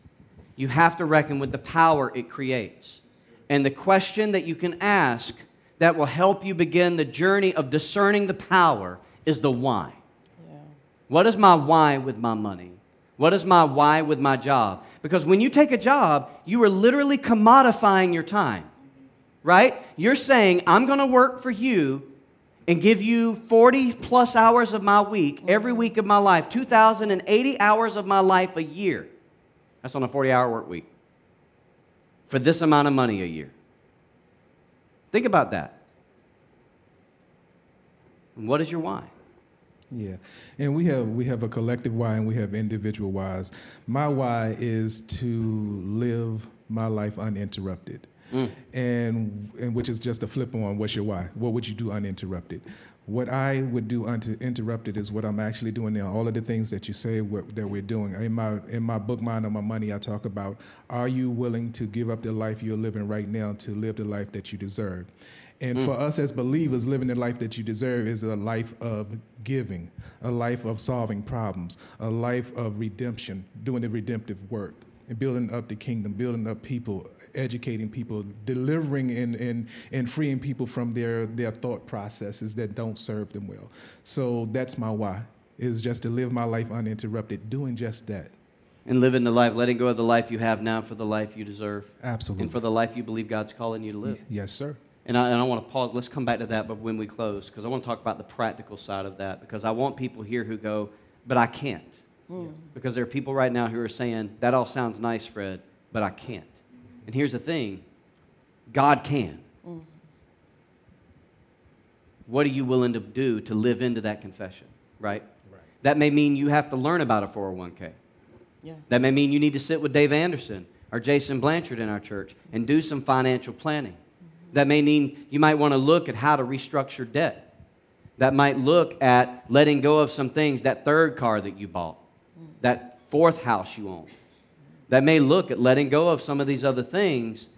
you have to reckon with the power it creates. And the question that you can ask that will help you begin the journey of discerning the power is the why. Yeah. What is my why with my money? What is my why with my job? Because when you take a job, you are literally commodifying your time, right? You're saying, I'm going to work for you and give you 40 plus hours of my week, every week of my life, 2,080 hours of my life a year. That's on a 40 hour work week. For this amount of money a year. Think about that. And what is your why? Yeah, and we have we have a collective why and we have individual whys. My why is to live my life uninterrupted, mm. and and which is just a flip on what's your why? What would you do uninterrupted? What I would do uninterrupted is what I'm actually doing now. All of the things that you say that we're doing in my in my book, Mind on My Money, I talk about: Are you willing to give up the life you're living right now to live the life that you deserve? And mm. for us as believers, living the life that you deserve is a life of giving, a life of solving problems, a life of redemption, doing the redemptive work, and building up the kingdom, building up people, educating people, delivering and, and, and freeing people from their, their thought processes that don't serve them well. So that's my why, is just to live my life uninterrupted, doing just that. And living the life, letting go of the life you have now for the life you deserve. Absolutely. And for the life you believe God's calling you to live. Yes, sir. And I, and I want to pause. Let's come back to that, but when we close, because I want to talk about the practical side of that, because I want people here who go, but I can't. Mm. Because there are people right now who are saying, that all sounds nice, Fred, but I can't. And here's the thing God can. Mm. What are you willing to do to live into that confession, right? right? That may mean you have to learn about a 401k. Yeah. That may mean you need to sit with Dave Anderson or Jason Blanchard in our church and do some financial planning. That may mean you might want to look at how to restructure debt. That might look at letting go of some things, that third car that you bought, that fourth house you own. That may look at letting go of some of these other things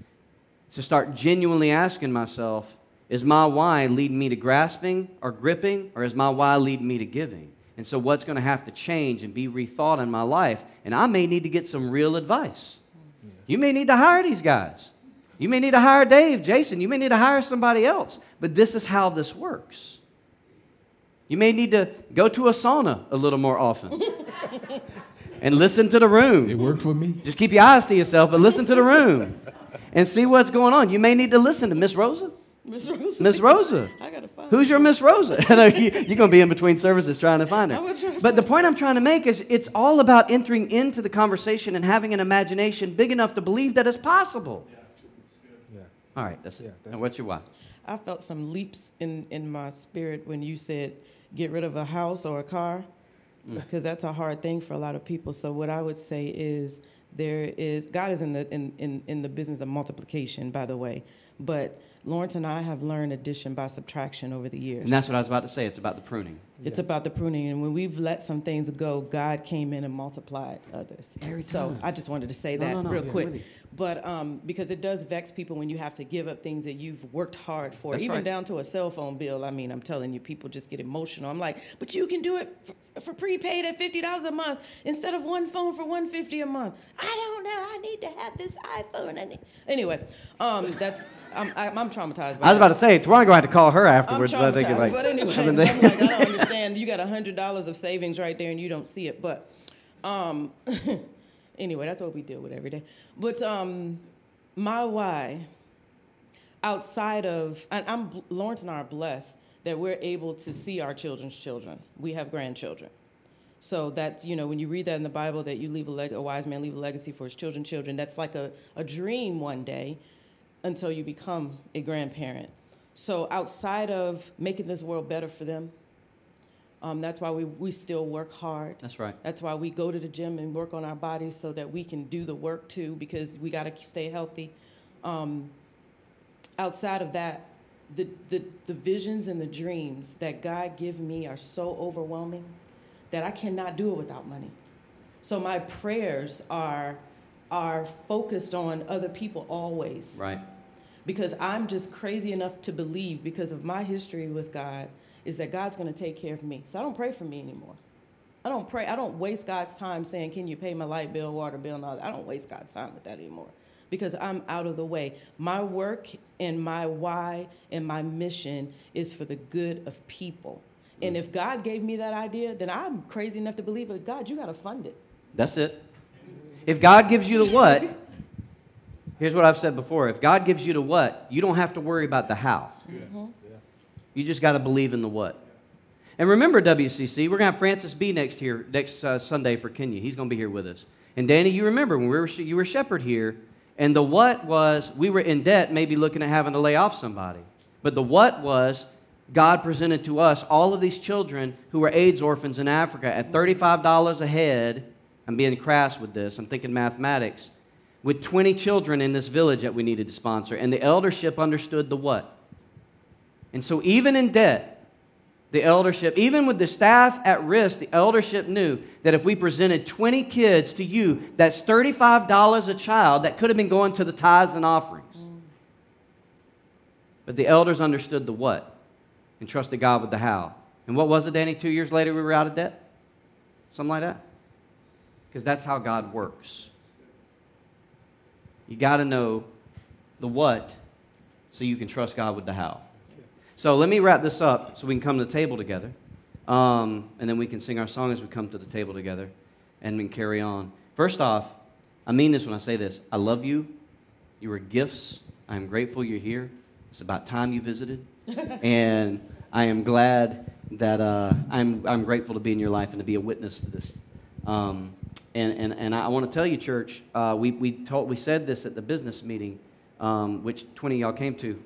to start genuinely asking myself, is my why leading me to grasping or gripping, or is my why leading me to giving? And so, what's going to have to change and be rethought in my life? And I may need to get some real advice. You may need to hire these guys. You may need to hire Dave, Jason. You may need to hire somebody else. But this is how this works. You may need to go to a sauna a little more often and listen to the room. It worked for me. Just keep your eyes to yourself, but listen to the room and see what's going on. You may need to listen to Miss Rosa. Miss Rosa. Miss Rosa. I gotta find Who's your Miss Rosa? you, are going to be in between services trying to find her. To but the point I'm trying to make is it's all about entering into the conversation and having an imagination big enough to believe that it's possible. Yeah. All right, that's yeah, it. That's and what's your why? I felt some leaps in, in my spirit when you said get rid of a house or a car, mm. because that's a hard thing for a lot of people. So what I would say is there is God is in the in, in, in the business of multiplication, by the way, but Lawrence and I have learned addition by subtraction over the years. And that's what I was about to say. It's about the pruning. It's yeah. about the pruning. And when we've let some things go, God came in and multiplied others. Every so time. I just wanted to say that no, no, no. real yeah, quick. Really. But um, because it does vex people when you have to give up things that you've worked hard for, That's even right. down to a cell phone bill. I mean, I'm telling you, people just get emotional. I'm like, but you can do it for, for prepaid at fifty dollars a month instead of one phone for one fifty a month. I don't know. I need to have this iPhone. I need... Anyway, um, that's I'm, I'm, traumatized. I was about to say, Tawana going to have to call her afterwards. I'm traumatized, but, like, but anyway, I'm like, I don't understand. You got a hundred dollars of savings right there, and you don't see it. But um, Anyway, that's what we deal with every day. But um, my why, outside of, and I'm Lawrence and I are blessed that we're able to see our children's children. We have grandchildren. So that's, you know, when you read that in the Bible that you leave a, leg- a wise man leave a legacy for his children, children, that's like a, a dream one day until you become a grandparent. So outside of making this world better for them, um, that's why we, we still work hard. That's right. That's why we go to the gym and work on our bodies so that we can do the work too, because we got to stay healthy. Um, outside of that, the, the, the visions and the dreams that God give me are so overwhelming that I cannot do it without money. So my prayers are are focused on other people always. Right. Because I'm just crazy enough to believe because of my history with God is that God's going to take care of me. So I don't pray for me anymore. I don't pray. I don't waste God's time saying, "Can you pay my light bill, water bill?" And all that. I don't waste God's time with that anymore because I'm out of the way. My work and my why and my mission is for the good of people. And mm. if God gave me that idea, then I'm crazy enough to believe it. God, you got to fund it. That's it. If God gives you the what, here's what I've said before. If God gives you the what, you don't have to worry about the how. Yeah. Mm-hmm. You just got to believe in the what. And remember, WCC, we're going to have Francis B next here next uh, Sunday for Kenya. He's going to be here with us. And Danny, you remember when we were you were shepherd here, and the what was we were in debt, maybe looking at having to lay off somebody. But the what was God presented to us all of these children who were AIDS orphans in Africa at $35 a head. I'm being crass with this. I'm thinking mathematics. With 20 children in this village that we needed to sponsor. And the eldership understood the what. And so, even in debt, the eldership, even with the staff at risk, the eldership knew that if we presented 20 kids to you, that's $35 a child that could have been going to the tithes and offerings. But the elders understood the what and trusted God with the how. And what was it, Danny? Two years later, we were out of debt? Something like that? Because that's how God works. You got to know the what so you can trust God with the how. So let me wrap this up so we can come to the table together. Um, and then we can sing our song as we come to the table together and we can carry on. First off, I mean this when I say this. I love you. You are gifts. I am grateful you're here. It's about time you visited. and I am glad that uh, I'm, I'm grateful to be in your life and to be a witness to this. Um, and, and, and I want to tell you, church, uh, we, we, told, we said this at the business meeting, um, which 20 y'all came to.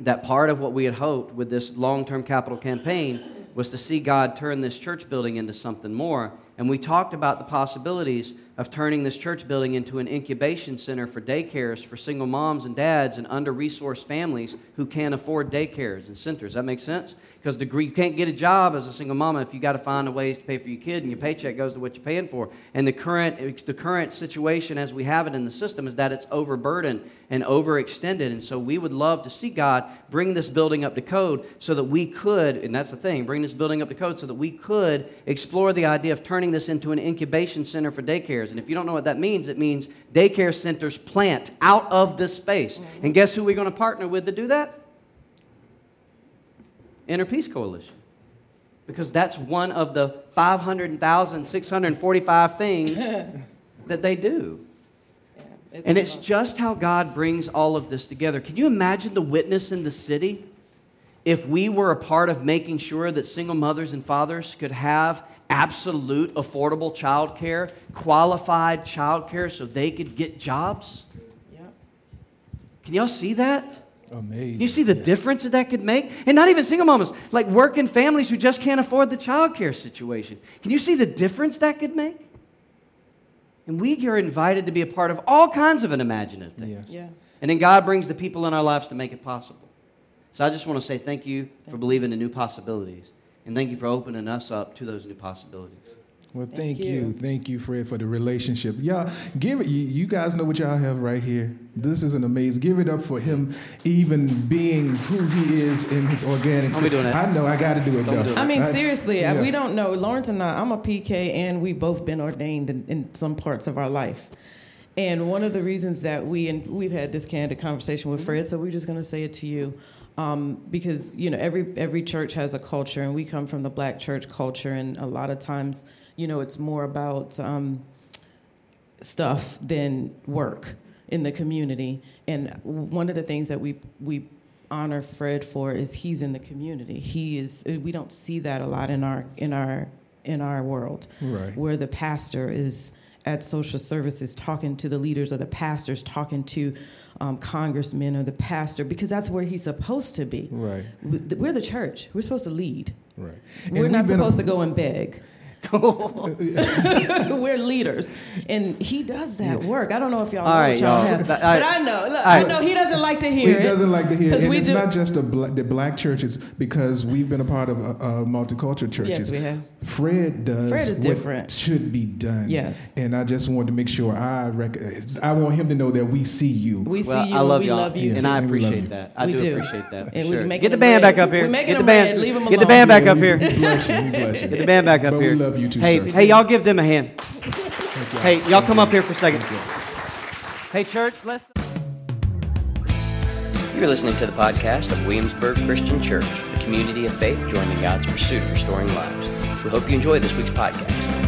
That part of what we had hoped with this long term capital campaign was to see God turn this church building into something more. And we talked about the possibilities of turning this church building into an incubation center for daycares for single moms and dads and under resourced families who can't afford daycares and centers. That makes sense? Because you can't get a job as a single mama if you got to find a ways to pay for your kid and your paycheck goes to what you're paying for. And the current, the current situation as we have it in the system is that it's overburdened and overextended. And so we would love to see God bring this building up to code so that we could, and that's the thing, bring this building up to code so that we could explore the idea of turning this into an incubation center for daycares. And if you don't know what that means, it means daycare centers plant out of this space. And guess who we're going to partner with to do that? Inner Peace Coalition. Because that's one of the 500,645 things that they do. Yeah, And it's just how God brings all of this together. Can you imagine the witness in the city if we were a part of making sure that single mothers and fathers could have absolute affordable child care, qualified child care so they could get jobs? yeah. Can y'all see that? Amazing. You see the Yes. difference that that could make? And not even single mamas, like working families who just can't afford the child care situation. Can you see the difference that could make? And we are invited to be a part of all kinds of an imaginative thing. Yes. Yeah. And then God brings the people in our lives to make it possible. So I just want to say thank you for believing in new possibilities. And thank you for opening us up to those new possibilities. Well, thank, Thank you. you. thank you, Fred, for the relationship. Y'all, give it. You, you guys know what y'all have right here. This is an amazing. Give it up for him, even being who he is in his organic. Don't be doing that. I know. I got to do it Don't though. do it. I mean, I- seriously, yeah. we don't know. Lawrence and I, I'm a PK, and we both been ordained in, in some parts of our life. And one of the reasons that we and we've had this candid conversation with Fred, so we're just going to say it to you, um, because you know every every church has a culture, and we come from the Black church culture, and a lot of times, you know, it's more about um, stuff than work in the community. And one of the things that we we honor Fred for is he's in the community. He is. We don't see that a lot in our in our in our world, Right. where the pastor is at social services talking to the leaders, or the pastors talking to um, congressmen, or the pastor, because that's where he's supposed to be. Right. We're the church. We're supposed to lead. Right. We're not we've a- supposed to go and beg. We're leaders, and he does that work. I don't know if y'all All know right, what y'all y'all. have, but I- I know. Look, right. I know he doesn't like to hear He it. doesn't like to hear, Because and it's do- not just the black, the black churches because we've been a part of uh, uh, multicultural churches. Yes, we have. Fred does. Fred is what different. Should be done. Yes. and I just wanted to make sure I rec- I want him to know that we see you. We see you. I love and we y'all, love you. Yes, and I and we love appreciate that. I We do, do. appreciate that. And we're sure. Get the band red. back up here. We're Get the band. red. Leave them Get the band back Yeah, up here. We bless you. We bless you. Get the band back up But here. we love you too, Hey, sir. hey, y'all give them a hand. Hey, y'all come up here for a second. Hey, church, let's. You're listening to the podcast of Williamsburg Christian Church, a community of faith joining God's pursuit of restoring lives. We hope you enjoy this week's podcast.